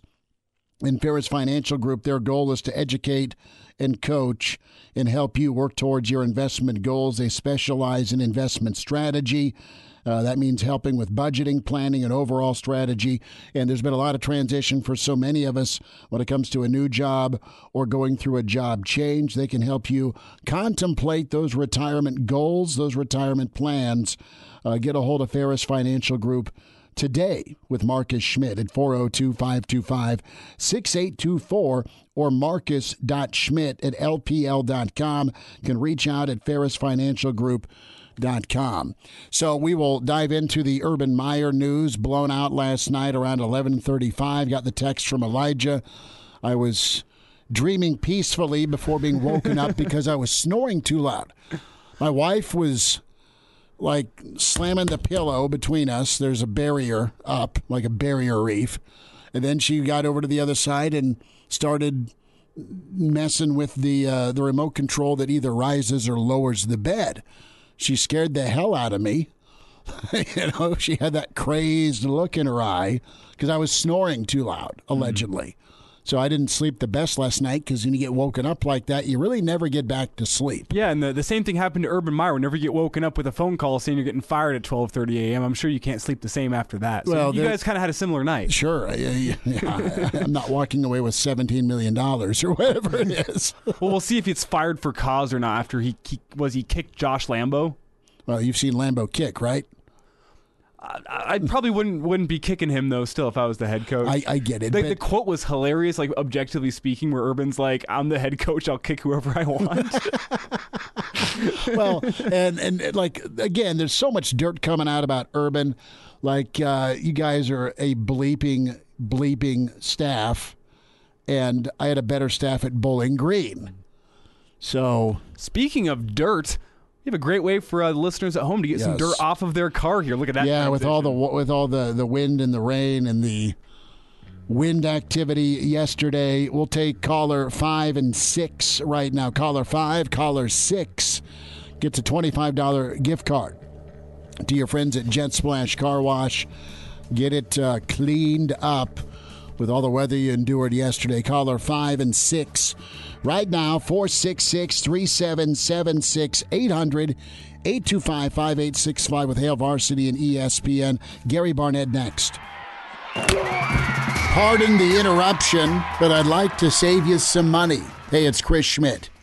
[SPEAKER 2] In Ferris Financial Group, their goal is to educate and coach and help you work towards your investment goals. They specialize in investment strategy. Uh, that means helping with budgeting, planning, and overall strategy. And there's been a lot of transition for so many of us when it comes to a new job or going through a job change. They can help you contemplate those retirement goals, those retirement plans. Uh, get a hold of Ferris Financial Group today with Marcus Schmidt at 402 525 6824 or marcus.schmidt at lpl.com. You can reach out at Ferris Financial Group. Dot com. So we will dive into the Urban Meyer news blown out last night around 11:35. Got the text from Elijah. I was dreaming peacefully before being woken up *laughs* because I was snoring too loud. My wife was like slamming the pillow between us. There's a barrier up, like a barrier reef. And then she got over to the other side and started messing with the uh, the remote control that either rises or lowers the bed. She scared the hell out of me. *laughs* you know, she had that crazed look in her eye because I was snoring too loud, mm-hmm. allegedly. So I didn't sleep the best last night because when you get woken up like that, you really never get back to sleep.
[SPEAKER 3] Yeah, and the, the same thing happened to Urban Meyer. Whenever you get woken up with a phone call saying you're getting fired at 12:30 a.m., I'm sure you can't sleep the same after that. So
[SPEAKER 2] Well,
[SPEAKER 3] you guys kind of had a similar night.
[SPEAKER 2] Sure, I- I- *laughs* yeah, I'm not walking away with 17 million dollars or whatever it is. *laughs*
[SPEAKER 3] well, we'll see if it's fired for cause or not. After he, he was he kicked Josh Lambo.
[SPEAKER 2] Well, you've seen Lambo kick, right?
[SPEAKER 3] I, I probably wouldn't wouldn't be kicking him though. Still, if I was the head coach,
[SPEAKER 2] I, I get it.
[SPEAKER 3] the quote was hilarious, like objectively speaking, where Urban's like, "I'm the head coach. I'll kick whoever I want." *laughs* *laughs*
[SPEAKER 2] well, and and like again, there's so much dirt coming out about Urban. Like uh, you guys are a bleeping bleeping staff, and I had a better staff at Bowling Green. So
[SPEAKER 3] Speaking of dirt, you have a great way for uh, listeners at home to get some dirt off of their car here. Look at that.
[SPEAKER 2] yeah, with all the with all the the wind and the rain and the wind activity yesterday, we'll take caller five and six right now. Caller five, caller six gets a twenty five dollar gift card to your friends at Jet Splash Car Wash. Get it uh, cleaned up with all the weather you endured yesterday. Caller 5 and 6. Right now, 466 3776 800 825 5865 with Hail Varsity and ESPN. Gary Barnett next. Pardon the interruption, but I'd like to save you some money. Hey, it's Chris Schmidt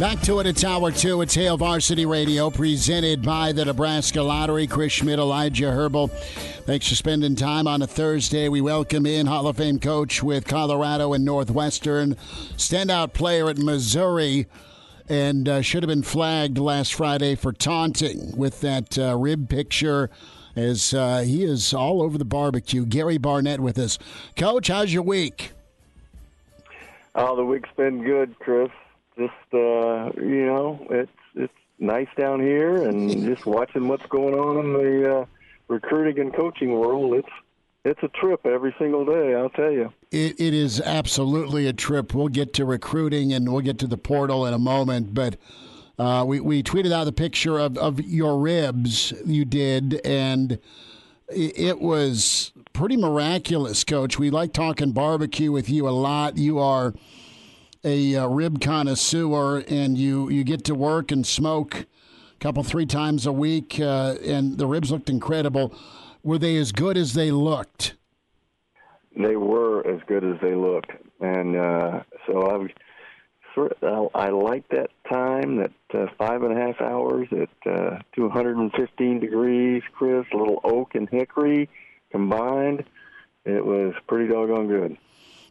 [SPEAKER 2] Back to it at Tower 2. It's Hail Varsity Radio, presented by the Nebraska Lottery. Chris Schmidt, Elijah Herbal. Thanks for spending time on a Thursday. We welcome in Hall of Fame coach with Colorado and Northwestern, standout player at Missouri, and uh, should have been flagged last Friday for taunting with that uh, rib picture as uh, he is all over the barbecue. Gary Barnett with us. Coach, how's your week?
[SPEAKER 9] Oh, the week's been good, Chris just uh, you know, it's it's nice down here, and just watching what's going on in the uh, recruiting and coaching world. It's it's a trip every single day. I'll tell you.
[SPEAKER 2] It, it is absolutely a trip. We'll get to recruiting and we'll get to the portal in a moment, but. Uh, we, we tweeted out a picture of, of your ribs you did, and it was pretty miraculous, Coach. We like talking barbecue with you a lot. You are a uh, rib connoisseur and you, you get to work and smoke a couple, three times a week, uh, and the ribs looked incredible. Were they as good as they looked?
[SPEAKER 9] They were as good as they looked. And uh, so I was. I like that time, that uh, five and a half hours at uh, 215 degrees, Chris, a little oak and hickory combined. It was pretty doggone good.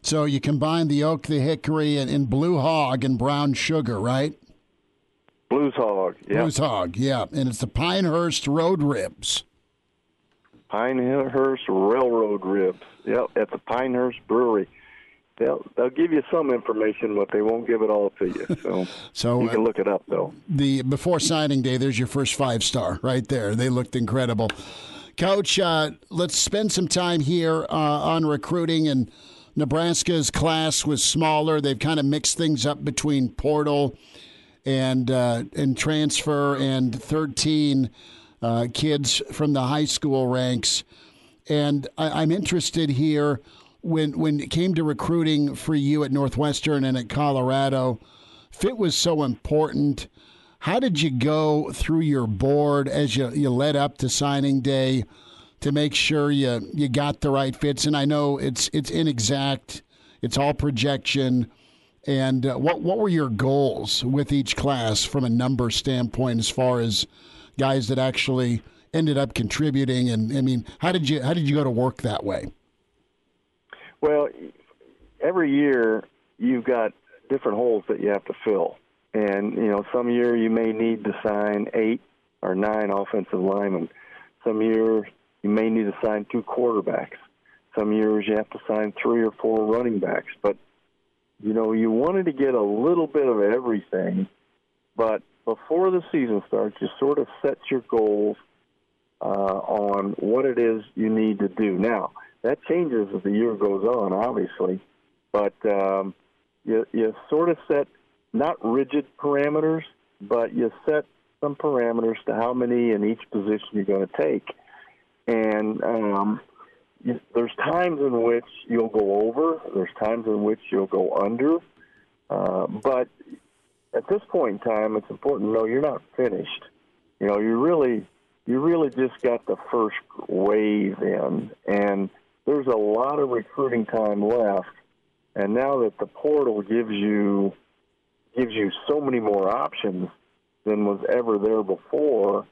[SPEAKER 2] So you combine the oak, the hickory, and, and blue hog and brown sugar, right?
[SPEAKER 9] Blues hog, yeah.
[SPEAKER 2] Blues hog, yeah. And it's the Pinehurst Road Ribs.
[SPEAKER 9] Pinehurst Railroad Ribs. Yep, at the Pinehurst Brewery. They'll they'll give you some information, but they won't give it all to you. So, *laughs* so you can uh, look it up though.
[SPEAKER 2] The before signing day, there's your first five star right there. They looked incredible. Coach, uh, let's spend some time here uh, on recruiting and Nebraska's class was smaller. They've kind of mixed things up between portal and uh, and transfer and 13 uh, kids from the high school ranks. And I, I'm interested here when when it came to recruiting for you at Northwestern and at Colorado. Fit was so important. How did you go through your board as you, you led up to signing day? To make sure you you got the right fits. And I know it's it's inexact, it's all projection. And uh, what what were your goals with each class from a number standpoint, as far as guys that actually ended up contributing? And I mean, how did you how did you go to work that way?
[SPEAKER 9] Well, every year you've got different holes that you have to fill, and you know some year you may need to sign eight or nine offensive linemen. Some year you may need to sign two quarterbacks. Some years you have to sign three or four running backs. But, you know, you wanted to get a little bit of everything. But before the season starts, you sort of set your goals uh, on what it is you need to do. Now, that changes as the year goes on, obviously. But um, you, you sort of set not rigid parameters, but you set some parameters to how many in each position you're going to take and um, there's times in which you'll go over. There's times in which you'll go under. Uh, but at this point in time, it's important to know you're not finished. You know, you really, you really just got the first wave in, and there's a lot of recruiting time left. And now that the portal gives you gives you so many more options than was ever there before,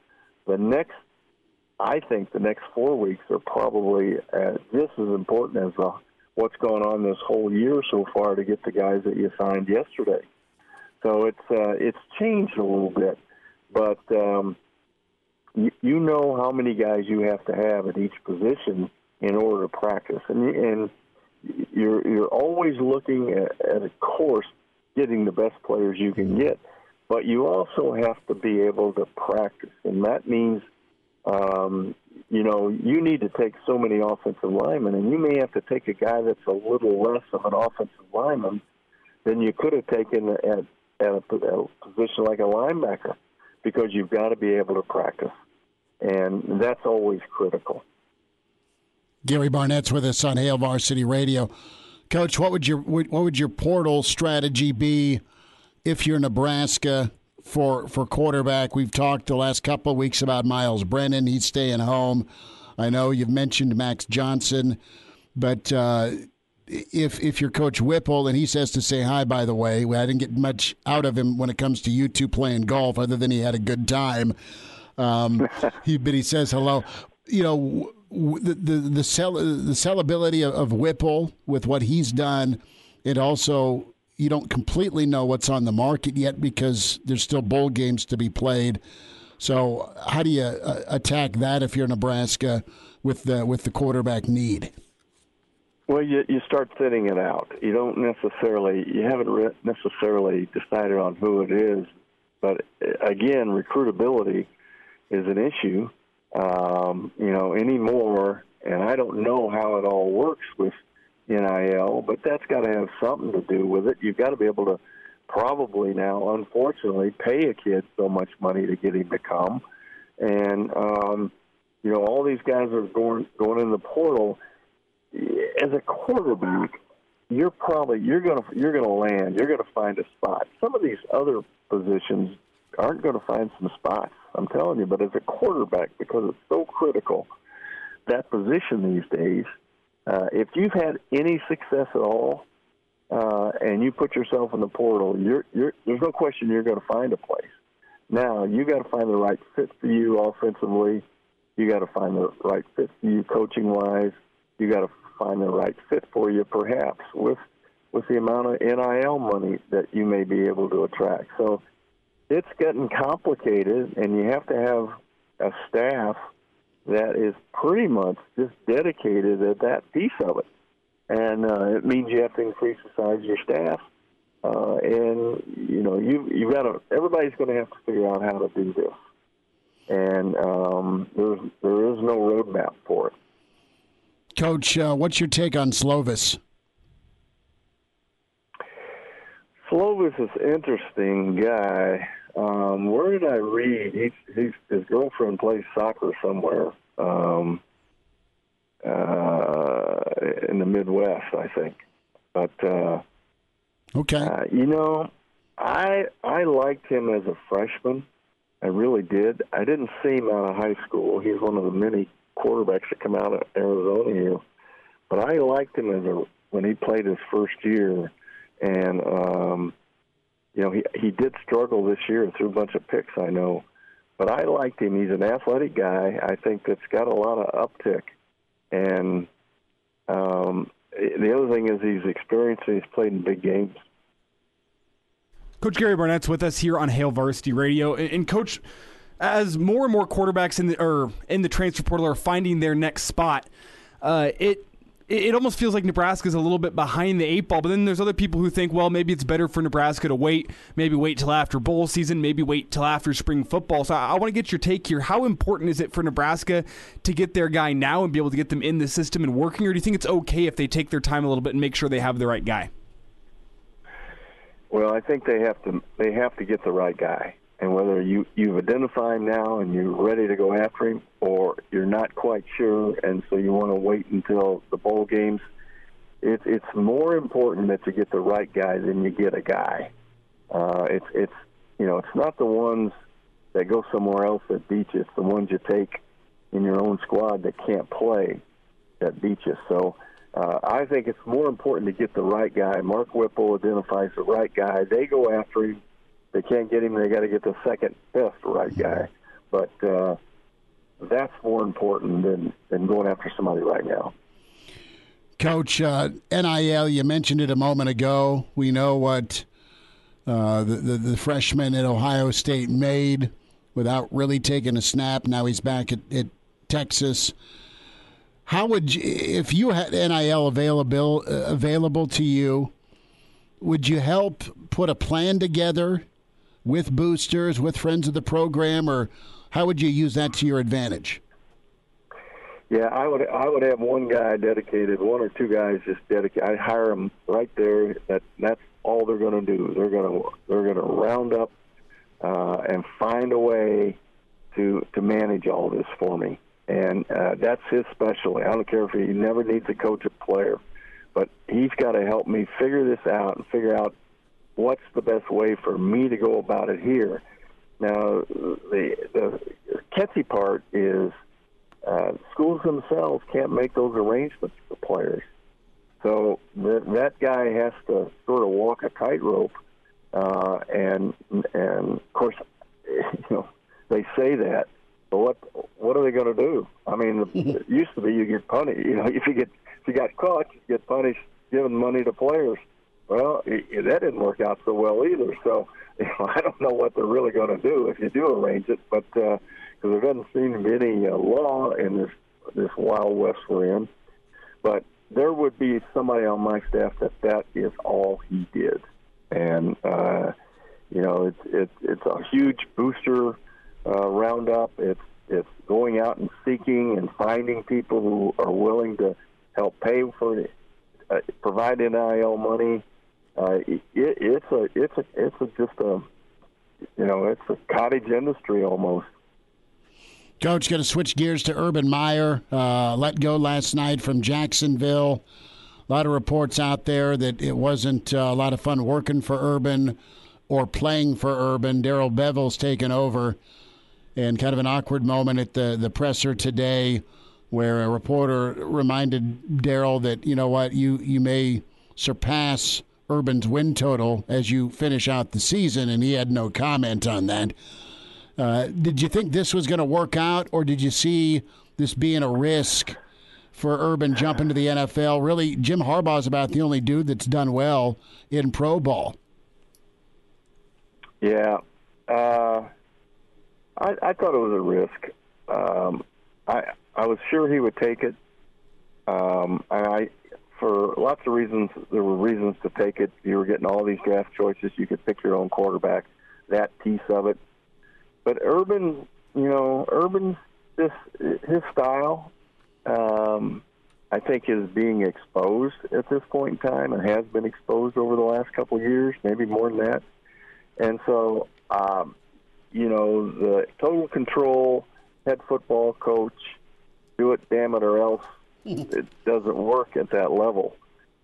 [SPEAKER 9] the next I think the next four weeks are probably uh, just as important as the what's gone on this whole year so far to get the guys that you signed yesterday. So it's uh, it's changed a little bit, but um, you, you know how many guys you have to have at each position in order to practice, and and you're you're always looking at, at a course getting the best players you can get, but you also have to be able to practice, and that means um, you know, you need to take so many offensive linemen, and you may have to take a guy that's a little less of an offensive lineman than you could have taken at, at, a, at a position like a linebacker because you've got to be able to practice. And that's always critical.
[SPEAKER 2] Gary Barnett's with us on Hail Varsity Radio. Coach, what would your what would your portal strategy be if you're Nebraska for for quarterback. We've talked the last couple of weeks about Myles Brennan. He's staying home. I know you've mentioned Max Johnson, but uh, if if you're Coach Whipple and he says to say hi, by the way, I didn't get much out of him when it comes to you two playing golf, other than he had a good time. Um, *laughs* he, but he says hello. You know the the the, sell, the sellability of, of Whipple with what he's done, it also you don't completely know what's on the market yet because there's still bowl games to be played. So how do you uh, attack that if you're Nebraska with the with the quarterback need?
[SPEAKER 9] Well, you you start thinning it out. You don't necessarily you haven't re- necessarily decided on who it is, but uh, again, recruitability is an issue. Um, you know anymore, and I don't know how it all works with NIL, but that's got to have something to do with it. You've got to be able to probably now, unfortunately, pay a kid so much money to get him to come. And um, you know, all these guys are going going in the portal. As a quarterback, you're probably you're gonna you're gonna land. You're gonna find a spot. Some of these other positions aren't going to find some spots. I'm telling you. But as a quarterback, because it's so critical, that position these days uh, if you've had any success at all, uh, and you put yourself in the portal, you're, you're, there's no question you're going to find a place. Now you got to find the right fit for you offensively. You got to find the right fit for you coaching wise. You got to find the right fit for you, perhaps with with the amount of NIL money that you may be able to attract. So it's getting complicated, and you have to have a staff that is pretty much just dedicated to that piece of it. And uh, it means you have to increase the size of your staff. Uh, and you know, you you got to. Everybody's going to have to figure out how to do this. And um, there's there is no roadmap for it.
[SPEAKER 2] Coach, uh, what's your take on Slovis?
[SPEAKER 9] Slovis is an interesting guy. Um, where did I read? He's, he's, his girlfriend plays soccer somewhere um, uh, in the Midwest, I think. But uh,
[SPEAKER 2] okay,
[SPEAKER 9] uh, you know, I I liked him as a freshman. I really did. I didn't see him out of high school. He's one of the many quarterbacks that come out of Arizona here. But I liked him as a when he played his first year, and um, you know, he he did struggle this year and threw a bunch of picks. I know, but I liked him. He's an athletic guy. I think that's got a lot of uptick, and um, the other thing is he's experienced and he's played in big games.
[SPEAKER 3] Coach Gary Barnett's with us here on Hail Varsity Radio, and Coach, as more and more quarterbacks in the or in the transfer portal are finding their next spot, uh, it it, almost feels like Nebraska's a little bit behind the eight ball. But then there's other people who think, well, maybe it's better for Nebraska to wait, maybe wait till after bowl season, maybe wait till after spring football. So I, I want to get your take here. How important is it for Nebraska to get their guy now and be able to get them in the system and working, or do you think it's okay if they take their time a little bit and make sure they have the right guy?
[SPEAKER 9] Well, I think they have to they have to get the right guy and whether you you've identified him now and you're ready to go after him, or you're not quite sure, and so you want to wait until the bowl games. It's it's more important that you get the right guy than you get a guy. Uh, it's it's you know it's not the ones that go somewhere else that beat you. It's the ones you take in your own squad that can't play that beat you. So uh, I think it's more important to get the right guy. Mark Whipple identifies the right guy. They go after him they can't get him, they got to get the second best right guy. But uh, that's more important than, than going after somebody right now.
[SPEAKER 2] Coach, uh, NIL, you mentioned it a moment ago. We know what uh, the, the, the freshman at Ohio State made without really taking a snap. Now he's back at, at Texas. How would you, if you had NIL available uh, available to you? Would you help put a plan together with boosters, with friends of the program, or how would you use that to your advantage?
[SPEAKER 9] Yeah, I would. I would have one guy dedicated, one or two guys just dedicated. I hire them right there. That that's all they're going to do. They're going to they're going to round up uh, and find a way to to manage all this for me. And uh, that's his specialty. I don't care if he never needs to coach a player, but he's got to help me figure this out and figure out what's the best way for me to go about it here. Now, the the catchy part is uh, schools themselves can't make those arrangements for players. So that that guy has to sort of walk a tightrope, uh, and and of course, *laughs* you know, they say that, but what what are they going to do? I mean, *laughs* it used to be you get punished. You know, if you get if you got caught, you get punished giving money to players. Well, it, that didn't work out so well either. So *laughs* you know, I don't know what they're really going to do if you do arrange it, but. Uh, because there doesn't seem to be any uh, law in this this wild west we're in. But there would be somebody on my staff that that is all he did, and uh, you know it's it's it's a huge booster uh, roundup. It's it's going out and seeking and finding people who are willing to help pay for uh, provide NIL money. Uh, it, it's a it's a it's a, just a you know it's a cottage industry almost.
[SPEAKER 2] Coach, going to switch gears to Urban Meyer. Uh, let go last night from Jacksonville. A lot of reports out there that it wasn't uh, a lot of fun working for Urban or playing for Urban. Darrell Bevell's taken over, and kind of an awkward moment at the, the presser today where a reporter reminded Darrell that, you know what, you, you may surpass Urban's win total as you finish out the season, and he had no comment on that. Uh, did you think this was going to work out, or did you see this being a risk for Urban jumping to the NFL? Really, Jim Harbaugh is about the only dude that's done well in pro ball.
[SPEAKER 9] Yeah, uh, I, I thought it was a risk. Um, I I was sure he would take it, um, and I for lots of reasons there were reasons to take it. You were getting all these draft choices. You could pick your own quarterback. That piece of it but Urban, you know, Urban's this his style. Um, I think is being exposed at this point in time and has been exposed over the last couple of years, maybe more than that. And so, um, you know, the total control head football coach, do it, damn it, or else it doesn't work at that level.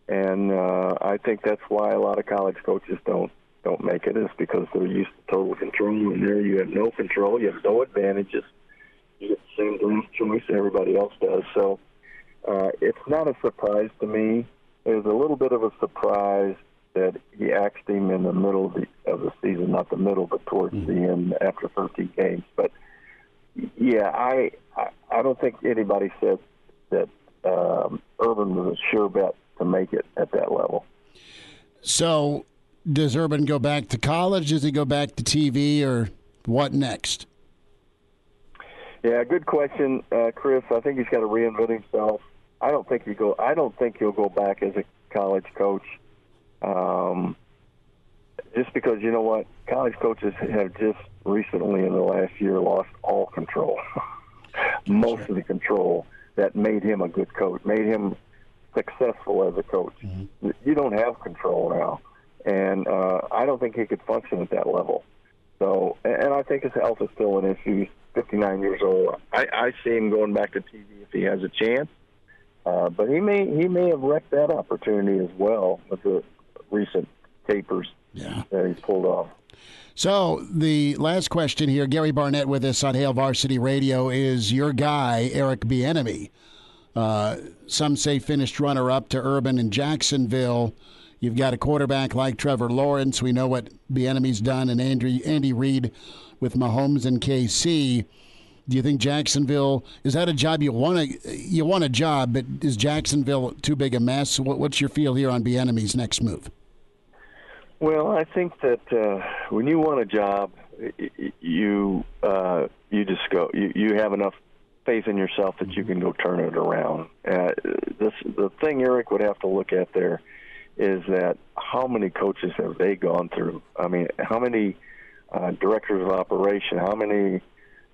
[SPEAKER 9] And uh, I think that's why a lot of college coaches don't don't make it is because they're used to total control, and there you have no control, you have no advantages. You get the same draft choice everybody else does. So uh, it's not a surprise to me. It was a little bit of a surprise that he axed him in the middle of the, of the season, not the middle, but towards mm-hmm. the end after 13 games. But yeah, I I, I don't think anybody said that um, Urban was a sure bet to make it at that level.
[SPEAKER 2] So does Urban go back to college? Does he go back to TV, or what next?
[SPEAKER 9] Yeah, good question, uh, Chris. I think he's got to reinvent himself. I don't think he go. I don't think he'll go back as a college coach. Um, just because you know what, college coaches have just recently in the last year lost all control, *laughs* most of the control that made him a good coach, made him successful as a coach. Mm-hmm. You don't have control now and uh, I don't think he could function at that level. So, and I think his health is still an issue. He's 59 years old. I, I see him going back to TV if he has a chance. Uh, but he may he may have wrecked that opportunity as well with the recent tapers
[SPEAKER 2] yeah.
[SPEAKER 9] that he's pulled off.
[SPEAKER 2] So the last question here, Gary Barnett with us on Hail Varsity Radio is your guy Eric Bieniemy. Uh, some say finished runner up to Urban in Jacksonville. You've got a quarterback like Trevor Lawrence. We know what Bieniemy's done, and Andy, Andy Reid with Mahomes and KC. Do you think Jacksonville is that a job you want to you want a job, but is Jacksonville too big a mess? What, what's your feel here on Bieniemy's next move?
[SPEAKER 9] Well, I think that uh, when you want a job, you uh, you just go. You, you have enough faith in yourself that you can go turn it around. Uh, this the thing Eric would have to look at there is that how many coaches have they gone through? I mean, how many uh, directors of operation? How many?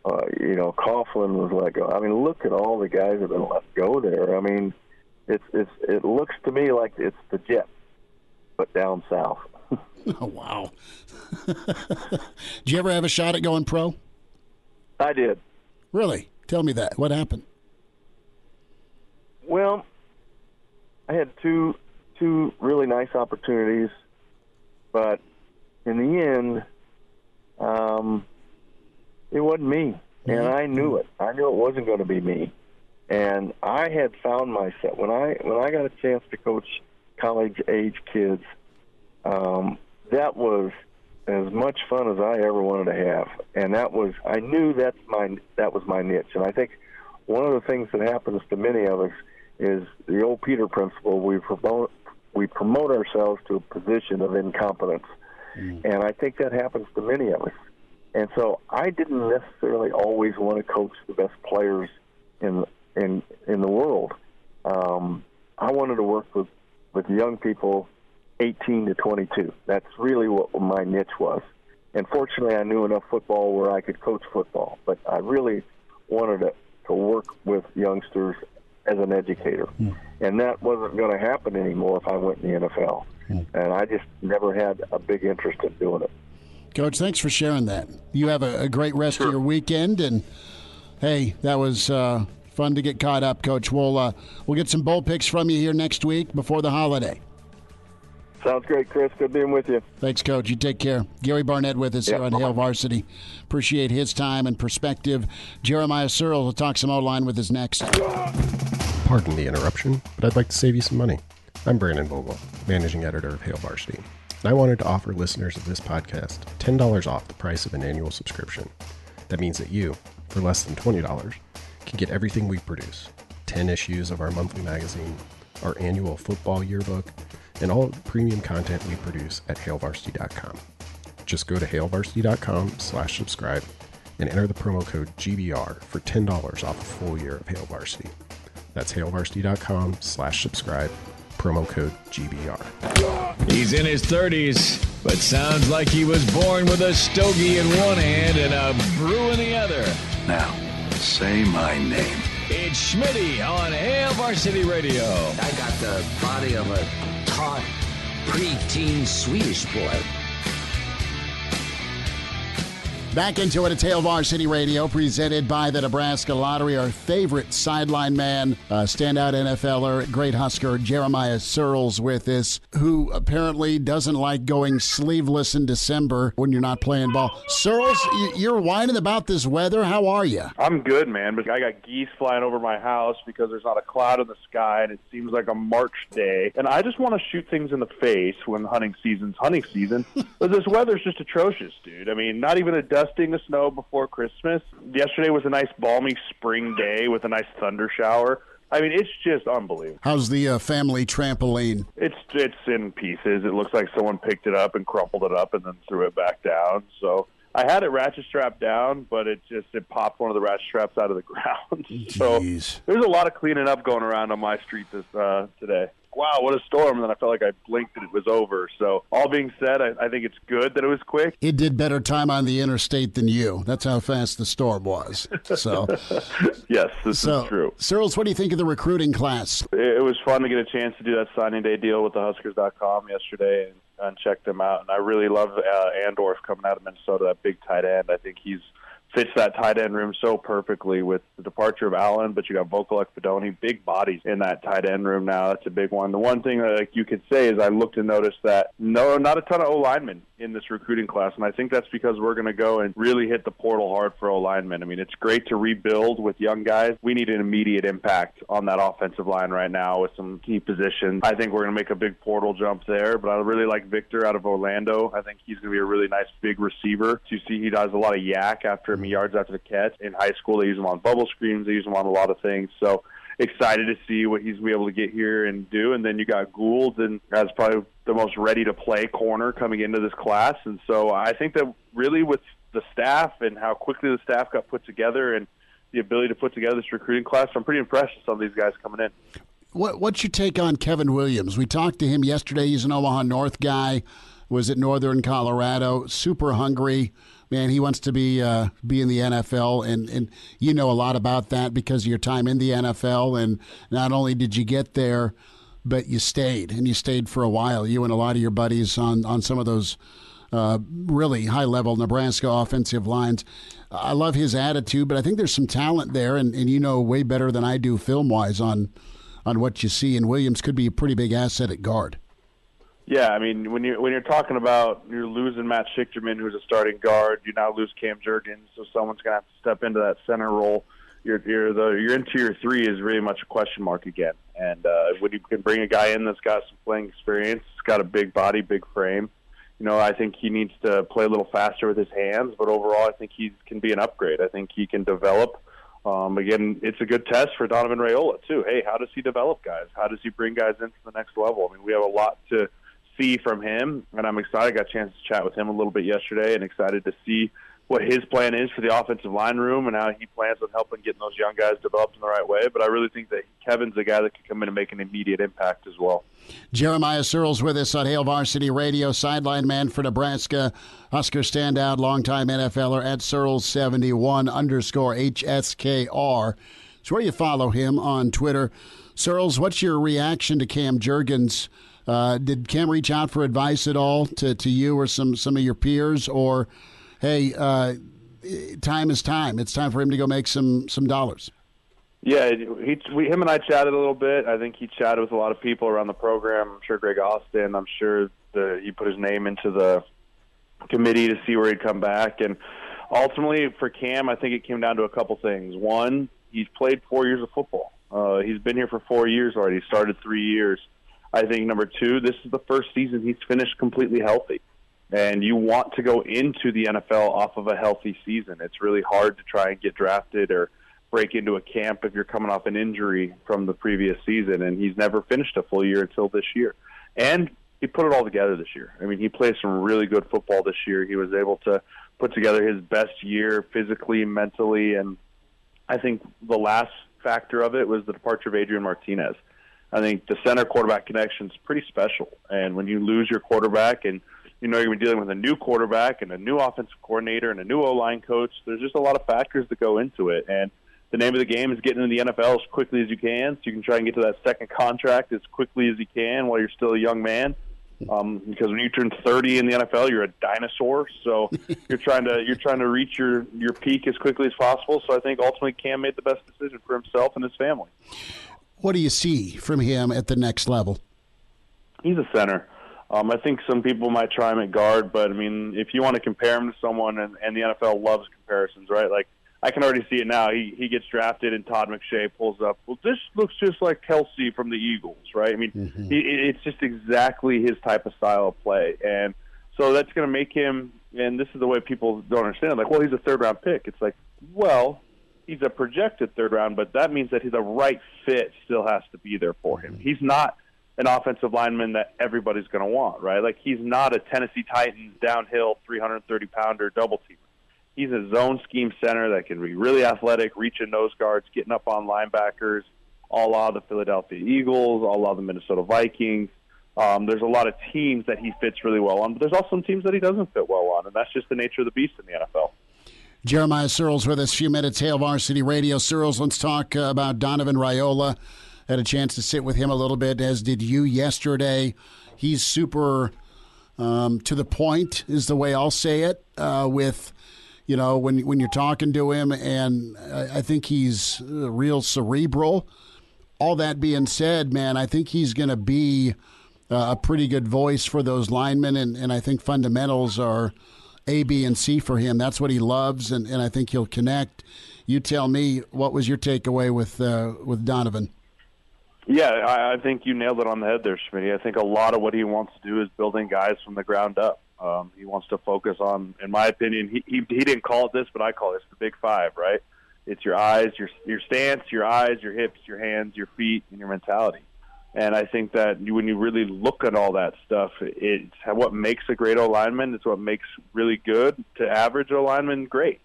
[SPEAKER 9] Uh, you know, Coughlin was let go. I mean, look at all the guys that have been let go there. I mean, it's it's it looks to me like it's the Jets, but down south. *laughs*
[SPEAKER 2] oh wow! *laughs* did you ever have a shot at going pro?
[SPEAKER 9] I did.
[SPEAKER 2] Really? Tell me that. What happened?
[SPEAKER 9] Well, I had two two really nice opportunities, but in the end, um, it wasn't me, and mm-hmm. I knew it. I knew it wasn't going to be me, and I had found myself when I when I got a chance to coach college age kids. Um, that was as much fun as I ever wanted to have, and that was I knew that's my that was my niche, and I think one of the things that happens to many of us is the old Peter principle. We promote we promote ourselves to a position of incompetence. Mm. And I think that happens to many of us. And so I didn't necessarily always want to coach the best players in in in the world. Um, I wanted to work with with young people, 18 to 22. That's really what my niche was. And fortunately, I knew enough football where I could coach football. But I really wanted to to work with youngsters as an educator. Mm. And that wasn't going to happen anymore if I went in the NFL. Mm. And I just never had a big interest in doing it.
[SPEAKER 2] Coach, thanks for sharing that. You have a, a great rest sure. of your weekend. And hey, that was uh, fun to get caught up, Coach. We'll, uh, we'll get some bowl picks from you here next week before the holiday.
[SPEAKER 9] Sounds great, Chris. Good being with you.
[SPEAKER 2] Thanks, Coach. You take care. Gary Barnett with us yep, here on Hail Varsity. Appreciate his time and perspective. Jeremiah Searle will talk some O line with us next.
[SPEAKER 7] Pardon the interruption, but I'd like to save you some money. I'm Brandon Vogel, managing editor of Hail Varsity, and I wanted to offer listeners of this podcast $10 off the price of an annual subscription. That means that you, for less than $20, can get everything we produce 10 issues of our monthly magazine, our annual football yearbook, and all premium content we produce at hailvarsity.com. Just go to hailvarsity.com slash subscribe and enter the promo code GBR for $10 off a full year of Hail Varsity. That's hailvarsity.com slash subscribe, promo code GBR.
[SPEAKER 1] He's in his 30s, but sounds like he was born with a stogie in one hand and a brew in the other.
[SPEAKER 5] Now, say my name.
[SPEAKER 1] It's Schmitty on Hail Varsity Radio.
[SPEAKER 10] I got the body of a taut, preteen Swedish boy.
[SPEAKER 2] Back into it at Hail city Radio, presented by the Nebraska Lottery. Our favorite sideline man, uh, standout NFLer, great Husker, Jeremiah Sirles, with us, who apparently doesn't like going sleeveless in December when you're not playing ball. Sirles, you're whining about this weather. How are you?
[SPEAKER 11] I'm good, man, but I got geese flying over my house because there's not a cloud in the sky and it seems like a March day. And I just want to shoot things in the face when hunting season's hunting season. *laughs* but this weather's just atrocious, dude. I mean, not even a dusting of snow before Christmas. Yesterday was a nice balmy spring day with a nice thunder shower. I mean, it's just unbelievable.
[SPEAKER 2] How's the uh, family trampoline?
[SPEAKER 11] It's it's in pieces. It looks like someone picked it up and crumpled it up and then threw it back down. So I had it ratchet strapped down, but it just it popped one of the ratchet straps out of the *laughs* ground. so
[SPEAKER 2] Jeez.
[SPEAKER 11] there's a lot of cleaning up going around on my street this uh, today wow, what a storm. And then I felt like I blinked and it was over. So, all being said, I, I think it's good that it was quick.
[SPEAKER 2] It did better time on the interstate than you. That's how fast the storm was. So, *laughs*
[SPEAKER 11] yes, this so, is true.
[SPEAKER 2] Sirles, what do you think of the recruiting class?
[SPEAKER 11] It, it was fun to get a chance to do that signing day deal with the Huskers.com yesterday and, and check them out. And I really love uh, Andorf coming out of Minnesota, that big tight end. I think he's fits that tight end room so perfectly with the departure of Allen, but you got Vokolek, Fidone, big bodies in that tight end room now. That's a big one. The one thing that like, you could say is I looked and noticed that no, not a ton of O linemen in this recruiting class, and I think that's because we're going to go and really hit the portal hard for O linemen. I mean, it's great to rebuild with young guys. We need an immediate impact on that offensive line right now with some key positions. I think we're going to make a big portal jump there, but I really like Victor out of Orlando. I think he's going to be a really nice big receiver. You see, he does a lot of YAC after me yards after the catch. In high school, they use him on bubble screens. They use him on a lot of things. So excited to see what he's be able to get here and do. And then you got Gould, and that's probably the most ready to play corner coming into this class. And so I think that really with the staff and how quickly the staff got put together and the ability to put together this recruiting class, I'm pretty impressed with some of these guys coming in.
[SPEAKER 2] What, what's your take on Kevin Williams? We talked to him yesterday. He's an Omaha North guy. Was at Northern Colorado. Super hungry man. He wants to be uh, be in the NFL, and and you know a lot about that because of your time in the NFL. And not only did you get there, but you stayed, and you stayed for a while. You and a lot of your buddies on on some of those uh, really high level Nebraska offensive lines. I love his attitude, but I think there's some talent there, and, and you know way better than I do film wise on on what you see. And Williams could be a pretty big asset at guard.
[SPEAKER 11] Yeah, I mean when you when you're talking about you're losing Matt Sichterman, who's a starting guard, you now lose Cam Jurgens, so someone's gonna have to step into that center role. Your your the your interior three is really much a question mark again. And uh, when you can bring a guy in that's got some playing experience, it's got a big body, big frame. You know, I think he needs to play a little faster with his hands, but overall, I think he can be an upgrade. I think he can develop um, again, it's a good test for Donovan Raiola too. Hey, how does he develop guys? How does he bring guys into the next level? I mean, we have a lot to see from him, and I'm excited. I got a chance to chat with him a little bit yesterday, and excited to see what his plan is for the offensive line room and how he plans on helping getting those young guys developed in the right way. But I really think that Kevin's a guy that can come in and make an immediate impact as well.
[SPEAKER 2] Jeremiah Sirles with us on Hail Varsity Radio, sideline man for Nebraska, Husker standout, longtime NFLer at Sirles71 underscore HSKR. It's where you follow him on Twitter. Sirles, what's your reaction to Cam Jurgens? Uh, did Cam reach out for advice at all to, to you or some, some of your peers? Or, hey, uh, time is time. It's time for him to go make some, some dollars.
[SPEAKER 11] Yeah, he, we, him and I chatted a little bit. I think he chatted with a lot of people around the program. I'm sure Greg Austin. I'm sure the, he put his name into the committee to see where he'd come back. And ultimately, for Cam, I think it came down to a couple things. One, he's played four years of football. Uh, he's been here for four years already. Started three years. I think number two, this is the first season he's finished completely healthy. And you want to go into the NFL off of a healthy season. It's really hard to try and get drafted or break into a camp if you're coming off an injury from the previous season. And he's never finished a full year until this year. And he put it all together this year. I mean, he played some really good football this year. He was able to put together his best year physically, mentally, and I think the last factor of it was the departure of Adrian Martinez. I think the center quarterback connection is pretty special. And when you lose your quarterback and you know you're going to be dealing with a new quarterback and a new offensive coordinator and a new O line coach, there's just a lot of factors that go into it. And the name of the game is getting into the NFL as quickly as you can, so you can try and get to that second contract as quickly as you can while you're still a young man. Um, because when you turn 30 in the NFL, you're a dinosaur. So *laughs* you're trying to you're trying to reach your your peak as quickly as possible. So I think ultimately Cam made the best decision for himself and his family.
[SPEAKER 2] What do you see from him at the next level?
[SPEAKER 11] He's a center. Um, I think some people might try him at guard, but I mean, if you want to compare him to someone, and, and the NFL loves comparisons, right? Like I can already see it now. He he gets drafted, and Todd McShay pulls up. Well, this looks just like Kelsey from the Eagles, right? I mean, mm-hmm. he, it's just exactly his type of style of play, and so that's going to make him. And this is the way people don't understand. Like, well, he's a third round pick. It's like, well, he's a projected third round, but that means that he's a right fit still has to be there for him. He's not an offensive lineman that everybody's going to want, right? Like he's not a Tennessee Titans downhill 330 pounder double teamer. He's a zone scheme center that can be really athletic, reaching nose guards, getting up on linebackers, a la the Philadelphia Eagles, a la the Minnesota Vikings. Um, there's a lot of teams that he fits really well on, but there's also some teams that he doesn't fit well on, and that's just the nature of the beast in the NFL.
[SPEAKER 2] Jeremiah Sirles with us, a few minutes, Hail Varsity Radio. Sirles, let's talk uh, about Donovan Raiola. Had a chance to sit with him a little bit, as did you yesterday. He's super um, to the point, is the way I'll say it. Uh, with you know when when you're talking to him, and I, I think he's uh, real cerebral. All that being said, man, I think he's going to be uh, a pretty good voice for those linemen, and, and I think fundamentals are a, B, and C for him. That's what he loves, and, and I think he'll connect. You tell me, what was your takeaway with uh, with Donovan?
[SPEAKER 11] Yeah, I, I think you nailed it on the head there, Schmidt. I think a lot of what he wants to do is building guys from the ground up. Um, he wants to focus on, in my opinion, he, he he didn't call it this, but I call it the big five, right? It's your eyes, your your stance, your eyes, your hips, your hands, your feet, and your mentality. And I think that when you really look at all that stuff, it's what makes a great lineman. It's what makes really good to average lineman great.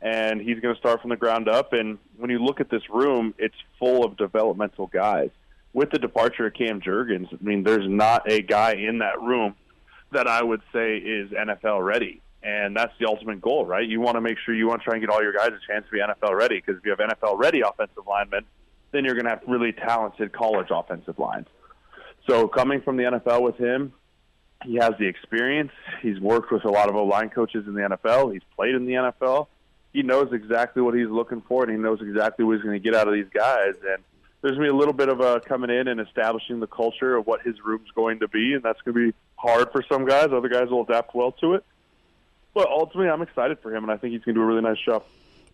[SPEAKER 11] And he's going to start from the ground up. And when you look at this room, it's full of developmental guys. With the departure of Cam Jurgens, I mean, there's not a guy in that room that I would say is NFL ready. And that's the ultimate goal, right? You want to make sure you want to try and get all your guys a chance to be NFL ready because if you have NFL ready offensive linemen, then you're going to have really talented college offensive lines. So coming from the NFL with him, he has the experience. He's worked with a lot of O line coaches in the NFL. He's played in the NFL. He knows exactly what he's looking for, and he knows exactly what he's going to get out of these guys. And there's going to be a little bit of a coming in and establishing the culture of what his room's going to be, and that's going to be hard for some guys. Other guys will adapt well to it. But ultimately, I'm excited for him, and I think he's going to do a really nice job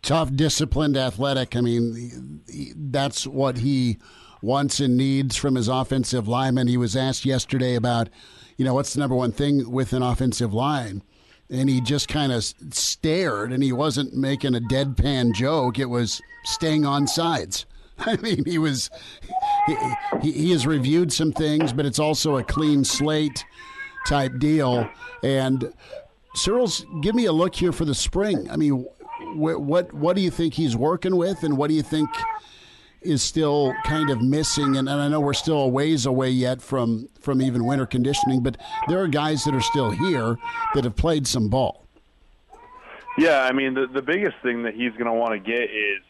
[SPEAKER 2] tough, disciplined, athletic. I mean, that's what he wants and needs from his offensive lineman. He was asked yesterday about, you know, what's the number one thing with an offensive line? And he just kind of stared and he wasn't making a deadpan joke. It was staying on sides. *laughs* I mean, he was, he, he, has reviewed some things, but it's also a clean slate type deal. And Sirles, give me a look here for the spring. I mean, what, what what do you think he's working with, and what do you think is still kind of missing? And, and I know we're still a ways away yet from from even winter conditioning, but there are guys that are still here that have played some ball.
[SPEAKER 11] Yeah, I mean the the biggest thing that he's going to want to get is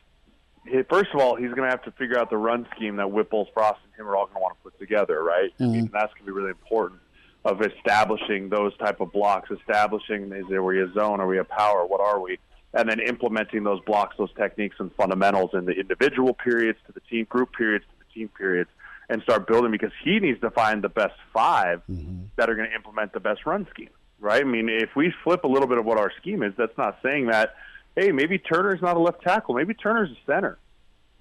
[SPEAKER 11] first of all, he's going to have to figure out the run scheme that Whipple's, Frost, and him are all going to want to put together, right? Mm-hmm. I mean, that's going to be really important of establishing those type of blocks, establishing is there we a zone, are we a power, what are we? And then implementing those blocks, those techniques and fundamentals in the individual periods to the team group periods to the team periods and start building because he needs to find the best 5 mm-hmm. that are going to implement the best run scheme, right? I mean, if we flip a little bit of what our scheme is, that's not saying that, hey, maybe Turner's not a left tackle, maybe Turner's a center,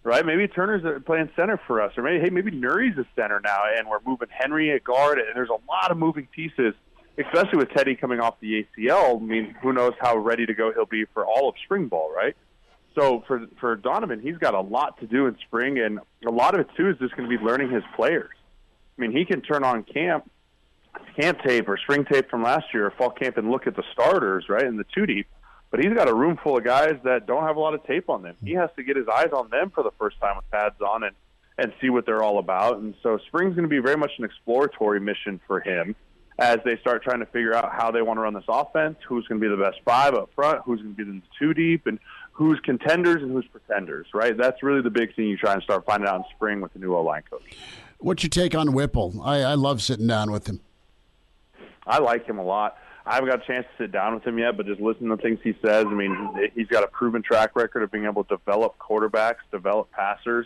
[SPEAKER 11] right? Maybe Turner's playing center for us, or maybe hey, maybe Nouri's a center now, and we're moving Henry at guard, and there's a lot of moving pieces especially with Teddy coming off the ACL. I mean, who knows how ready to go he'll be for all of spring ball, right? So for for Donovan, he's got a lot to do in spring, and a lot of it too is just going to be learning his players. I mean, he can turn on camp camp tape or spring tape from last year or fall camp and look at the starters, right, in the two deep. But he's got a room full of guys that don't have a lot of tape on them. He has to get his eyes on them for the first time with pads on and and see what they're all about. And so spring's going to be very much an exploratory mission for him as they start trying to figure out how they want to run this offense, who's going to be the best five up front, who's going to be the two deep, and who's contenders and who's pretenders, right? That's really the big thing you try and start finding out in spring with the new O line coach.
[SPEAKER 2] What's your take on Whipple? I, I love sitting down with him.
[SPEAKER 11] I like him a lot. I haven't got a chance to sit down with him yet, but just listening to things he says, I mean, he's got a proven track record of being able to develop quarterbacks, develop passers,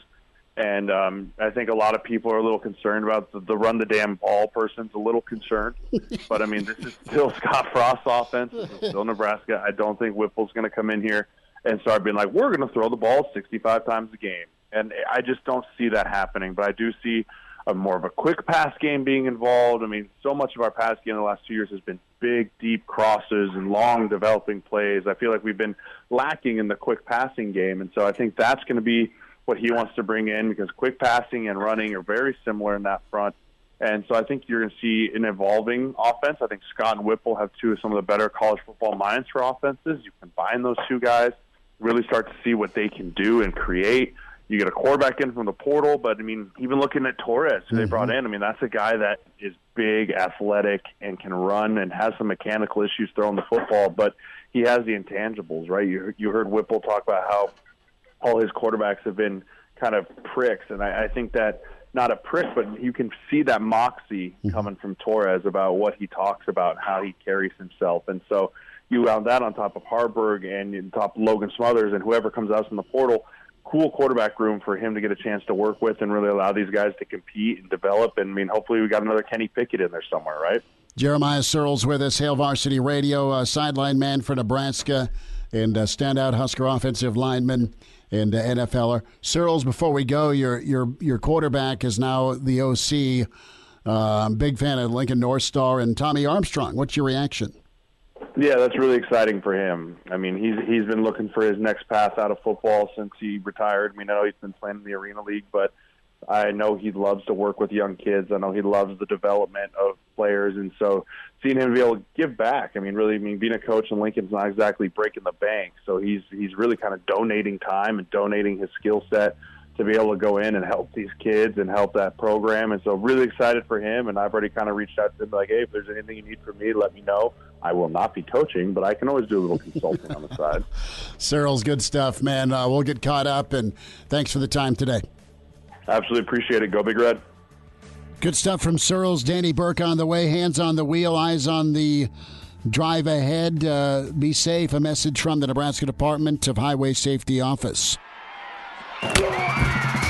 [SPEAKER 11] and um, I think a lot of people are a little concerned about the, the run the damn ball person's a little concerned. *laughs* but I mean, this is still Scott Frost's offense. This is still Nebraska. I don't think Whipple's going to come in here and start being like, we're going to throw the ball 65 times a game. And I just don't see that happening. But I do see a more of a quick pass game being involved. I mean, so much of our pass game in the last two years has been big, deep crosses and long developing plays. I feel like we've been lacking in the quick passing game. And so I think that's going to be what he wants to bring in because quick passing and running are very similar in that front. And so I think you're going to see an evolving offense. I think Scott and Whipple have two of some of the better college football minds for offenses. You combine those two guys, really start to see what they can do and create. You get a quarterback in from the portal, but I mean, even looking at Torres, who mm-hmm. they brought in, I mean, that's a guy that is big, athletic, and can run and has some mechanical issues throwing the football, but he has the intangibles, right? You you heard Whipple talk about how all his quarterbacks have been kind of pricks, and I, I think that not a prick, but you can see that moxie mm-hmm. coming from Torres about what he talks about, how he carries himself, and so you round that on top of Haarberg and on top of Logan Smothers and whoever comes out from the portal. Cool quarterback room for him to get a chance to work with and really allow these guys to compete and develop. And I mean, hopefully, we got another Kenny Pickett in there somewhere, right?
[SPEAKER 2] Jeremiah Sirles with us, Hail Varsity Radio, uh, sideline man for Nebraska, and uh, standout Husker offensive lineman and NFLer. Sirles, before we go, your your your quarterback is now the OC. Uh, I'm big fan of Lincoln North Star and Tommy Armstrong. What's your reaction?
[SPEAKER 11] Yeah, that's really exciting for him. I mean, he's he's been looking for his next path out of football since he retired. I mean, I know he's been playing in the Arena League, but I know he loves to work with young kids. I know he loves the development of players, and so seeing him be able to give back. I mean, really, I mean, being a coach in Lincoln's not exactly breaking the bank, so he's he's really kind of donating time and donating his skill set to be able to go in and help these kids and help that program. And so, really excited for him. And I've already kind of reached out to him like, hey, if there's anything you need from me, let me know. I will not be coaching, but I can always do a little consulting on the side. *laughs*
[SPEAKER 2] Sirles good stuff, man. Uh, we'll get caught up, and thanks for the time today.
[SPEAKER 11] Absolutely appreciate it. Go Big Red.
[SPEAKER 2] Good stuff from Sirles Danny Burke on the way, hands on the wheel, eyes on the drive ahead. Uh, be safe. A message from the Nebraska Department of Highway Safety Office.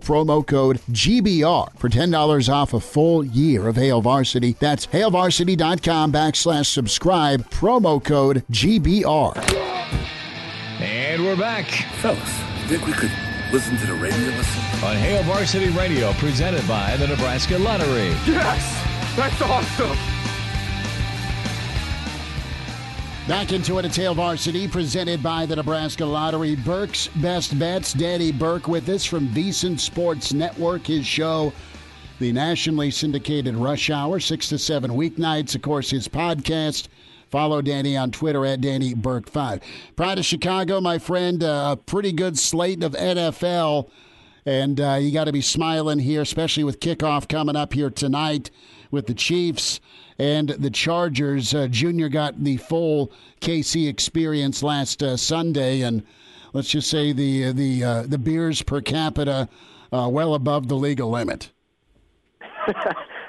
[SPEAKER 2] promo code GBR for $10 off a full year of Hail Varsity. That's hailvarsity.com backslash subscribe, promo code GBR.
[SPEAKER 1] And we're back.
[SPEAKER 5] Fellas, think we could listen to the radio listen?
[SPEAKER 1] On Hail Varsity Radio, presented by the Nebraska Lottery.
[SPEAKER 12] Yes! That's awesome!
[SPEAKER 2] Back into it at Hail Varsity, presented by the Nebraska Lottery. Burke's Best Bets. Danny Burke with us from VSiN Sports Network. His show, the nationally syndicated Rush Hour, 6 to 7 weeknights. Of course, his podcast. Follow Danny on Twitter at Danny Burke5. Pride of Chicago, my friend, uh, a pretty good slate of NFL. And uh, you got to be smiling here, especially with kickoff coming up here tonight with the Chiefs and the Chargers. Uh, Junior got the full KC experience last uh, Sunday, and let's just say the the uh, the beers per capita uh, well above the legal limit. *laughs*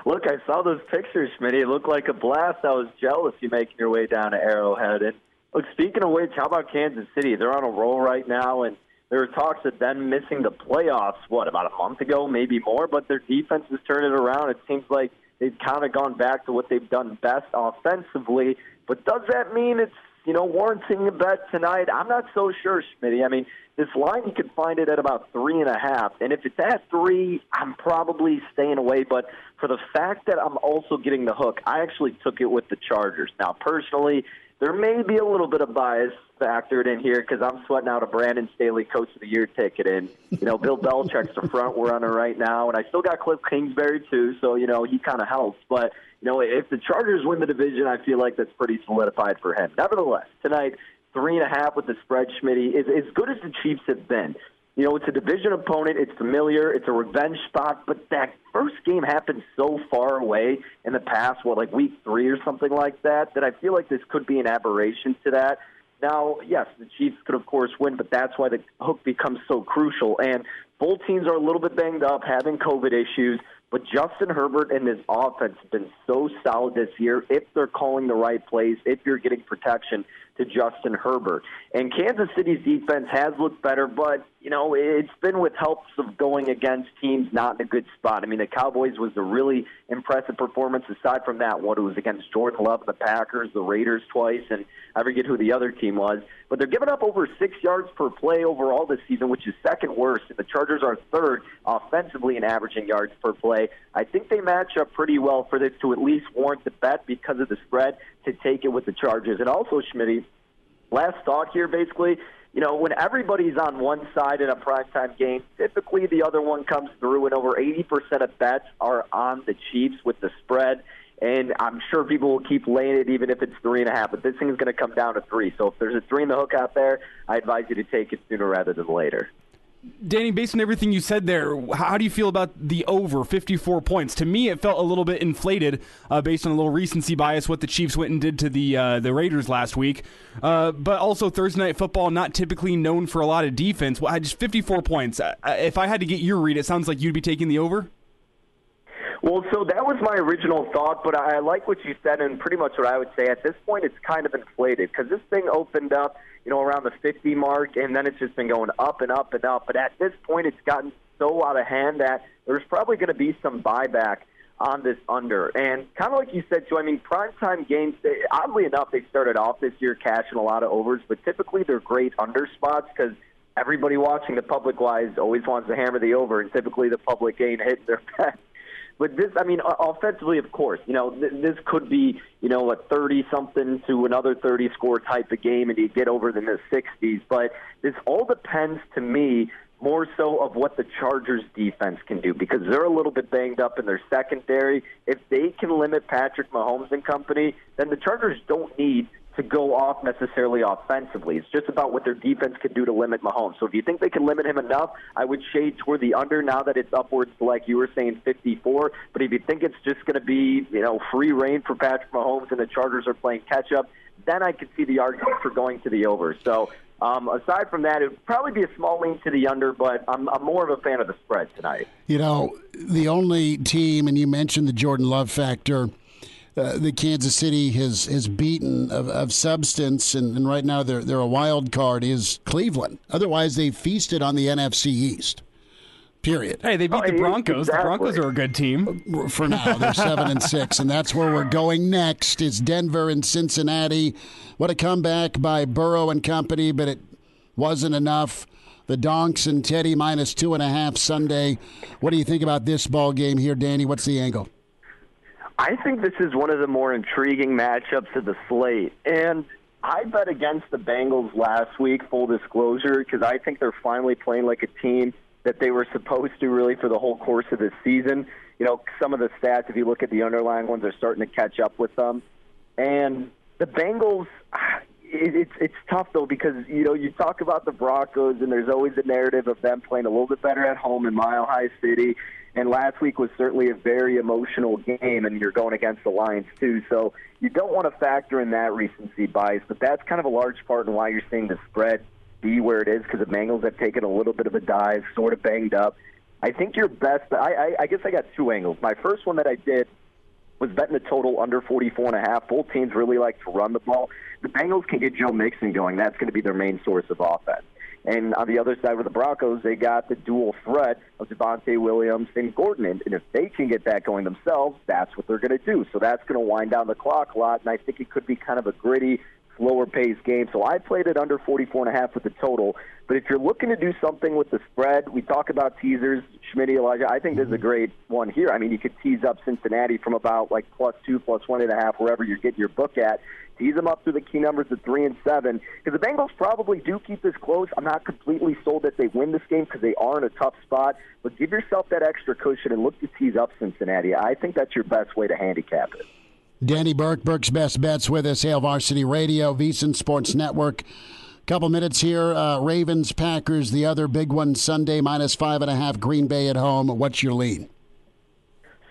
[SPEAKER 13] Look, I saw those pictures, Schmitty. It looked like a blast. I was jealous you making your way down to Arrowhead. And look, speaking of which, how about Kansas City? They're on a roll right now, and there were talks of them missing the playoffs. What about a month ago, maybe more? But their defense has turned it around. It seems like they've kind of gone back to what they've done best offensively. But does that mean it's you know warranting a bet tonight? I'm not so sure, Schmitty. I mean, this line you can find it at about three and a half, and if it's at three, I'm probably staying away. But for the fact that I'm also getting the hook, I actually took it with the Chargers. Now, personally, there may be a little bit of bias factored in here because I'm sweating out a Brandon Staley Coach of the Year ticket. And, you know, Bill Belichick's the front runner right now. And I still got Cliff Kingsbury, too. So, you know, he kind of helps. But, you know, if the Chargers win the division, I feel like that's pretty solidified for him. Nevertheless, tonight, three and a half with the spread, Schmitty, is as good as the Chiefs have been. You know, it's a division opponent. It's familiar. It's a revenge spot. But that first game happened so far away in the past, what, like week three or something like that, that I feel like this could be an aberration to that. Now, yes, the Chiefs could, of course, win, but that's why the hook becomes so crucial. And both teams are a little bit banged up, having COVID issues. But Justin Herbert and his offense have been so solid this year. If they're calling the right plays, if you're getting protection, to Justin Herbert. And Kansas City's defense has looked better, but you know it's been with helps of going against teams not in a good spot. I mean, the Cowboys was a really impressive performance. Aside from that, what it was against Jordan Love, the Packers, the Raiders twice, and I forget who the other team was. But they're giving up over six yards per play overall this season, which is second worst. And the Chargers are third offensively in averaging yards per play. I think they match up pretty well for this to at least warrant the bet because of the spread to take it with the Chargers. And also, Schmitty, last thought here, basically, you know, when everybody's on one side in a primetime game, typically the other one comes through, and over 80% of bets are on the Chiefs with the spread. And I'm sure people will keep laying it even if it's three and a half. But this thing is going to come down to three. So if there's a three in the hook out there, I advise you to take it sooner rather than later.
[SPEAKER 3] Danny, based on everything you said there, how do you feel about the over 54 points? To me, it felt a little bit inflated uh, based on a little recency bias, what the Chiefs went and did to the uh, the Raiders last week. Uh, but also Thursday night football, not typically known for a lot of defense. Well, just 54 points. Uh, if I had to get your read, it sounds like you'd be taking the over.
[SPEAKER 13] Well, so that was my original thought, but I like what you said, and pretty much what I would say. At this point, it's kind of inflated because this thing opened up, you know, around the 50 mark, and then it's just been going up and up and up. But at this point, it's gotten so out of hand that there's probably going to be some buyback on this under. And kind of like you said, too, I mean, primetime games, they, oddly enough, they started off this year cashing a lot of overs, but typically they're great under spots because everybody watching the public wise always wants to hammer the over, and typically the public ain't hitting their *laughs* bet. But this, I mean, offensively, of course, you know, th- this could be, you know, a 30 something to another 30 score type of game, and you get over in the 60s. But this all depends to me more so of what the Chargers defense can do because they're a little bit banged up in their secondary. If they can limit Patrick Mahomes and company, then the Chargers don't need to go off necessarily offensively. It's just about what their defense can do to limit Mahomes. So if you think they can limit him enough, I would shade toward the under now that it's upwards to like you were saying 54. But if you think it's just going to be, you know, free reign for Patrick Mahomes and the Chargers are playing catch up, then I could see the argument for going to the over. So um, aside from that, it would probably be a small lean to the under, but I'm, I'm more of a fan of the spread tonight.
[SPEAKER 2] You know, the only team, and you mentioned the Jordan Love factor uh, the Kansas City has has beaten of, of substance, and, and, right now they're they're a wild card is Cleveland. Otherwise, they feasted on the NFC East. Period.
[SPEAKER 3] Hey, they beat oh, the Broncos. Exactly. The Broncos are a good team
[SPEAKER 2] for now. They're seven and six, and that's where we're going next. Is Denver and Cincinnati? What a comeback by Burrow and company, but it wasn't enough. The Donks and Teddy minus two and a half Sunday. What do you think about this ball game here, Danny? What's the angle?
[SPEAKER 13] I think this is one of the more intriguing matchups of the slate. And I bet against the Bengals last week, full disclosure, because I think they're finally playing like a team that they were supposed to really for the whole course of this season. You know, some of the stats, if you look at the underlying ones, are starting to catch up with them. And the Bengals, *sighs* it, it's it's tough though because you know you talk about the Broncos and there's always a narrative of them playing a little bit better at home in Mile High City and last week was certainly a very emotional game, and you're going against the Lions, too. So you don't want to factor in that recency bias, but that's kind of a large part in why you're seeing the spread be where it is because the Bengals have taken a little bit of a dive, sort of banged up. I think your best, I, I, I guess I got two angles. My first one that I did was betting the total under 44 and a half. Both teams really like to run the ball. The Bengals can get Joe Mixon going. That's going to be their main source of offense. And on the other side with the Broncos, they got the dual threat of Javonte Williams and Gordon. And, if they can get that going themselves, that's what they're going to do. So that's going to wind down the clock a lot. And I think it could be kind of a gritty, slower paced game. So I played it under 44 and a half with the total. But if you're looking to do something with the spread, we talk about teasers, Schmidt, Elijah. I think this is a mm-hmm. great one here. I mean, you could tease up Cincinnati from about like plus two, plus one and a half, wherever you're getting your book at. Tease them up to the key numbers of three and seven because the Bengals probably do keep this close. I'm not completely sold that they win this game because they are in a tough spot, but give yourself that extra cushion and look to tease up Cincinnati. I think that's your best way to handicap it.
[SPEAKER 2] Danny Burke, Burke's Best Bets with us, Hail Varsity Radio, VSiN Sports Network. Couple minutes here. Uh, Ravens, Packers, the other big one Sunday, minus five and a half. Green Bay at home. What's your lean?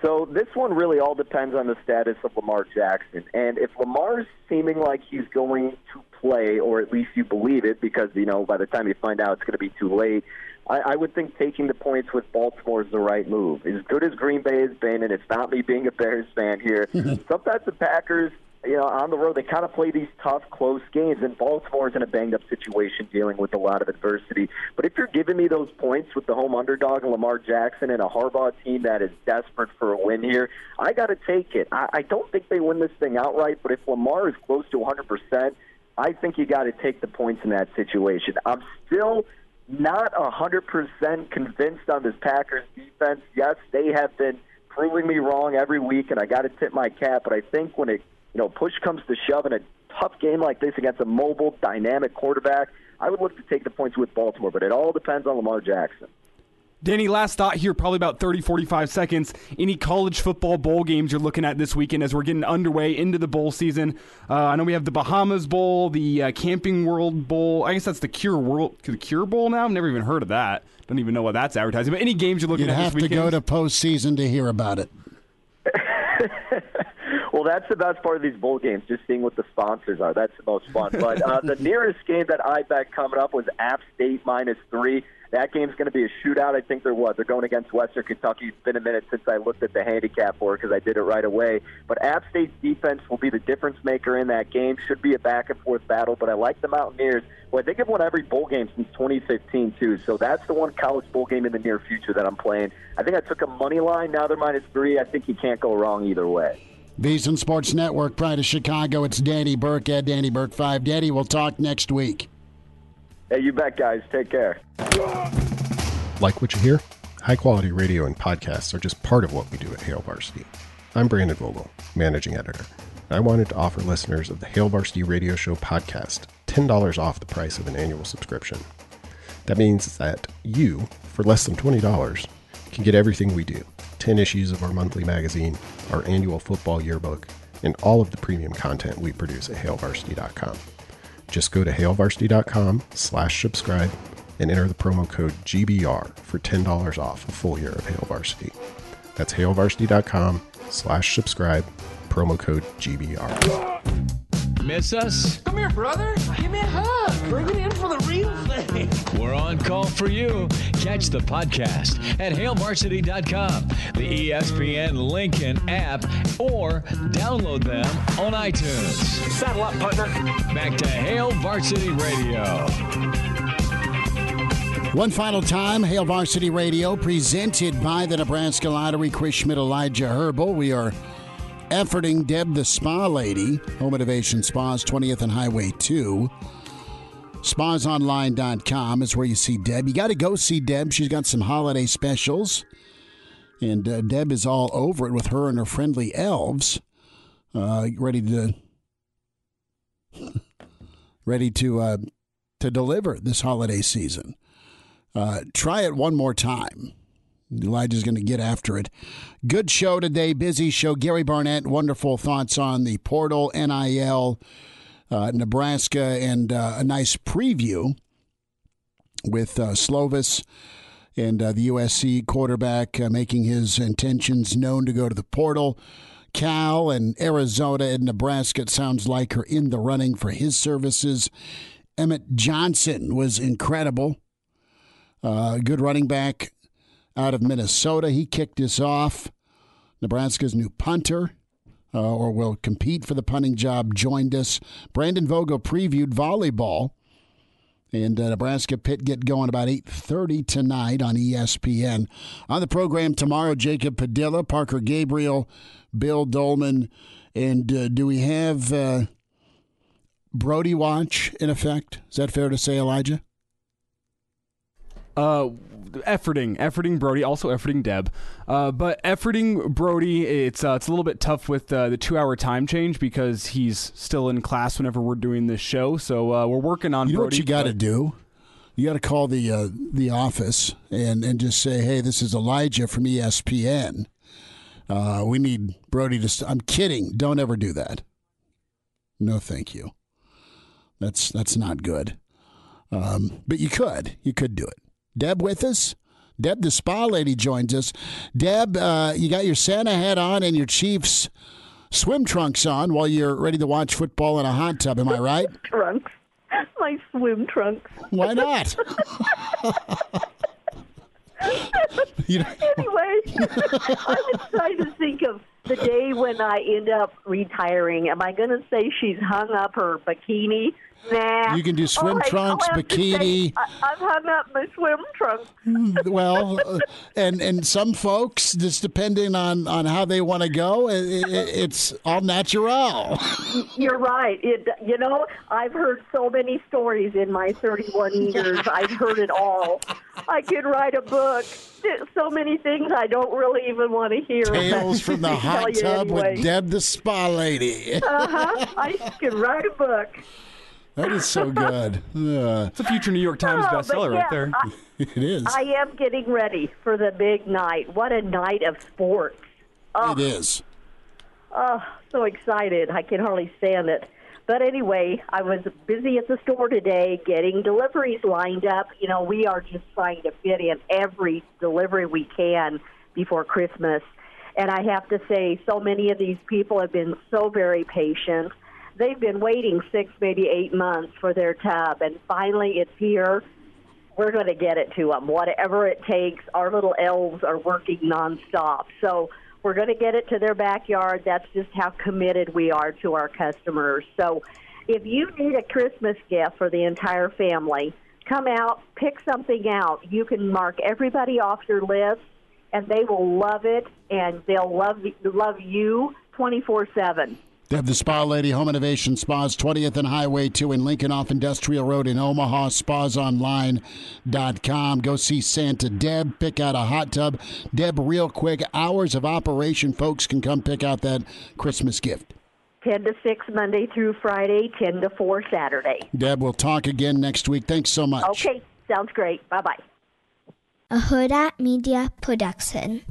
[SPEAKER 13] So this one really all depends on the status of Lamar Jackson. And if Lamar's seeming like he's going to play, or at least you believe it, because you know by the time you find out it's going to be too late, I, I would think taking the points with Baltimore is the right move. As good as Green Bay has been, and it's not me being a Bears fan here. *laughs* sometimes the Packers you know, on the road, they kind of play these tough, close games, and Baltimore's in a banged up situation dealing with a lot of adversity. But if you're giving me those points with the home underdog and Lamar Jackson and a Harbaugh team that is desperate for a win here, I got to take it. I, I don't think they win this thing outright, but if Lamar is close to 100%, I think you got to take the points in that situation. I'm still not 100% convinced on this Packers defense. Yes, they have been proving me wrong every week, and I got to tip my cap, but I think when it you know, push comes to shove in a tough game like this against a mobile, dynamic quarterback, I would look to take the points with Baltimore, but it all depends on Lamar Jackson.
[SPEAKER 3] Danny, last thought here, probably about 30, 45 seconds. Any college football bowl games you're looking at this weekend as we're getting underway into the bowl season? Uh, I know we have the Bahamas Bowl, the uh, Camping World Bowl. I guess that's the Cure World, the Cure Bowl now. I've never even heard of that. Don't even know what that's advertising. But any games you're looking at.
[SPEAKER 2] You'd
[SPEAKER 3] at
[SPEAKER 2] have to go to postseason to hear about it. *laughs*
[SPEAKER 13] Well, that's the best part of these bowl games, just seeing what the sponsors are. That's the most fun. But uh, the *laughs* nearest game that I bet coming up was App State minus three. That game's going to be a shootout. I think they're what? They're going against Western Kentucky. It's been a minute since I looked at the handicap for it because I did it right away. But App State's defense will be the difference maker in that game. Should be a back and forth battle. But I like the Mountaineers. Well, I think I've won every bowl game since 2015 too. So that's the one college bowl game in the near future that I'm playing. I think I took a money line. Now they're minus three. I think you can't go wrong either way.
[SPEAKER 2] VSiN Sports Network, Pride of Chicago. It's Danny Burke at Danny Burke 5. Danny, we'll talk next week.
[SPEAKER 13] Hey, you bet, guys. Take care.
[SPEAKER 7] Like what you hear? High quality radio and podcasts are just part of what we do at Hail Varsity. I'm Brandon Vogel, managing editor. I wanted to offer listeners of the Hail Varsity Radio Show podcast $10 off the price of an annual subscription. That means that you, for less than $20, can get everything we do 10 issues of our monthly magazine, our annual football yearbook, and all of the premium content we produce at hailvarsity.com. Just go to hailvarsity.com slash subscribe and enter the promo code GBR for $10 off a full year of Hail Varsity. That's hailvarsity.com slash subscribe, promo code GBR.
[SPEAKER 1] Miss us?
[SPEAKER 12] Come here, brother. Give me a hug. Bring it in for the real thing.
[SPEAKER 1] We're on call for you. Catch the podcast at hailvarsity.com, the ESPN Lincoln app, or download them on iTunes.
[SPEAKER 12] Saddle up, partner.
[SPEAKER 1] Back to Hail Varsity Radio.
[SPEAKER 2] One final time, Hail Varsity Radio, presented by the Nebraska Lottery, Chris Schmidt, Elijah Herbal. We are efforting Deb the Spa Lady, Home Innovation Spas, 20th and Highway 2. Spasonline.com is where you see Deb. You got to go see Deb. She's got some holiday specials. And uh, Deb is all over it with her and her friendly elves, uh, ready to *laughs* ready to uh, to deliver this holiday season. Uh, try it one more time. Elijah's going to get after it. Good show today. Busy show. Gary Barnett, wonderful thoughts on the portal, NIL, uh, Nebraska, and uh, a nice preview with uh, Slovis and uh, the USC quarterback uh, making his intentions known to go to the portal. Cal and Arizona and Nebraska, it sounds like, are in the running for his services. Emmett Johnson was incredible. Uh, good running back out of Minnesota. He kicked us off. Nebraska's new punter, uh, or will compete for the punting job, joined us. Brandon Vogel previewed volleyball. And uh, Nebraska Pitt get going about 8.30 tonight on ESPN. On the program tomorrow, Jacob Padilla, Parker Gabriel, Bill Dolman. And uh, do we have uh, Brody Watch in effect? Is that fair to say, Elijah?
[SPEAKER 3] Uh, efforting, efforting Brody, also efforting Deb. Uh, but efforting Brody, it's uh, it's a little bit tough with uh, the two hour time change because he's still in class whenever we're doing this show. So uh, we're working on.
[SPEAKER 2] You know
[SPEAKER 3] Brody,
[SPEAKER 2] what you got to do? You got to call the uh, the office and and just say, "Hey, this is Elijah from ESPN. Uh, we need Brody to." St-. I'm kidding. Don't ever do that. No, thank you. That's that's not good. Um, but you could. You could do it. Deb with us. Deb, the spa lady, joins us. Deb, uh, you got your Santa hat on and your Chiefs swim trunks on while you're ready to watch football in a hot tub. Am I *laughs* right?
[SPEAKER 14] trunks. My swim trunks.
[SPEAKER 2] Why not? *laughs* You know- *laughs*
[SPEAKER 14] anyway, I'm trying to think of the day when I end up retiring. Am I going to say she's hung up her bikini? Nah.
[SPEAKER 2] You can do swim
[SPEAKER 14] right,
[SPEAKER 2] trunks,
[SPEAKER 14] to
[SPEAKER 2] bikini.
[SPEAKER 14] say I, I've hung up my swim trunks.
[SPEAKER 2] well, uh, and and some folks, just depending on on how they want to go, it, it, it's all natural.
[SPEAKER 14] You're right. It, you know, I've heard so many stories in my 31 years. I've heard it all. I could write a book. There's so many things I don't really even want to hear.
[SPEAKER 2] Tales from the *laughs* hot tub
[SPEAKER 14] anyway.
[SPEAKER 2] with Deb the spa lady.
[SPEAKER 14] uh huh. I could write a book.
[SPEAKER 2] That is so good. Uh,
[SPEAKER 3] it's a future New York Times
[SPEAKER 14] Oh,
[SPEAKER 3] bestseller
[SPEAKER 14] yeah,
[SPEAKER 3] right there.
[SPEAKER 14] I-
[SPEAKER 2] it is.
[SPEAKER 14] I am getting ready for the big night. What a night of sports. Oh,
[SPEAKER 2] It is.
[SPEAKER 14] Oh, so excited. I can hardly stand it. But anyway, I was busy at the store today getting deliveries lined up. You know, we are just trying to fit in every delivery we can before Christmas. And I have to say, so many of these people have been so very patient. They've been waiting six, maybe eight months for their tub, and finally it's here. We're going to get it to them, whatever it takes. Our little elves are working nonstop. So we're going to get it to their backyard. That's just how committed we are to our customers. So if you need a Christmas gift for the entire family, come out, pick something out. You can mark everybody off your list, and they will love it, and they'll love love you twenty four seven.
[SPEAKER 2] They have the Spa Lady Home Innovation Spas, 20th and Highway 2 in Lincoln off Industrial Road in Omaha, spasonline.com. Go see Santa Deb, pick out a hot tub. Deb, real quick, hours of operation, folks can come pick out that Christmas gift.
[SPEAKER 14] 10 to 6 Monday through Friday, 10 to 4 Saturday.
[SPEAKER 2] Deb, we'll talk again next week. Thanks so much.
[SPEAKER 14] Okay, sounds great. Bye bye.
[SPEAKER 15] A Huda Media Production.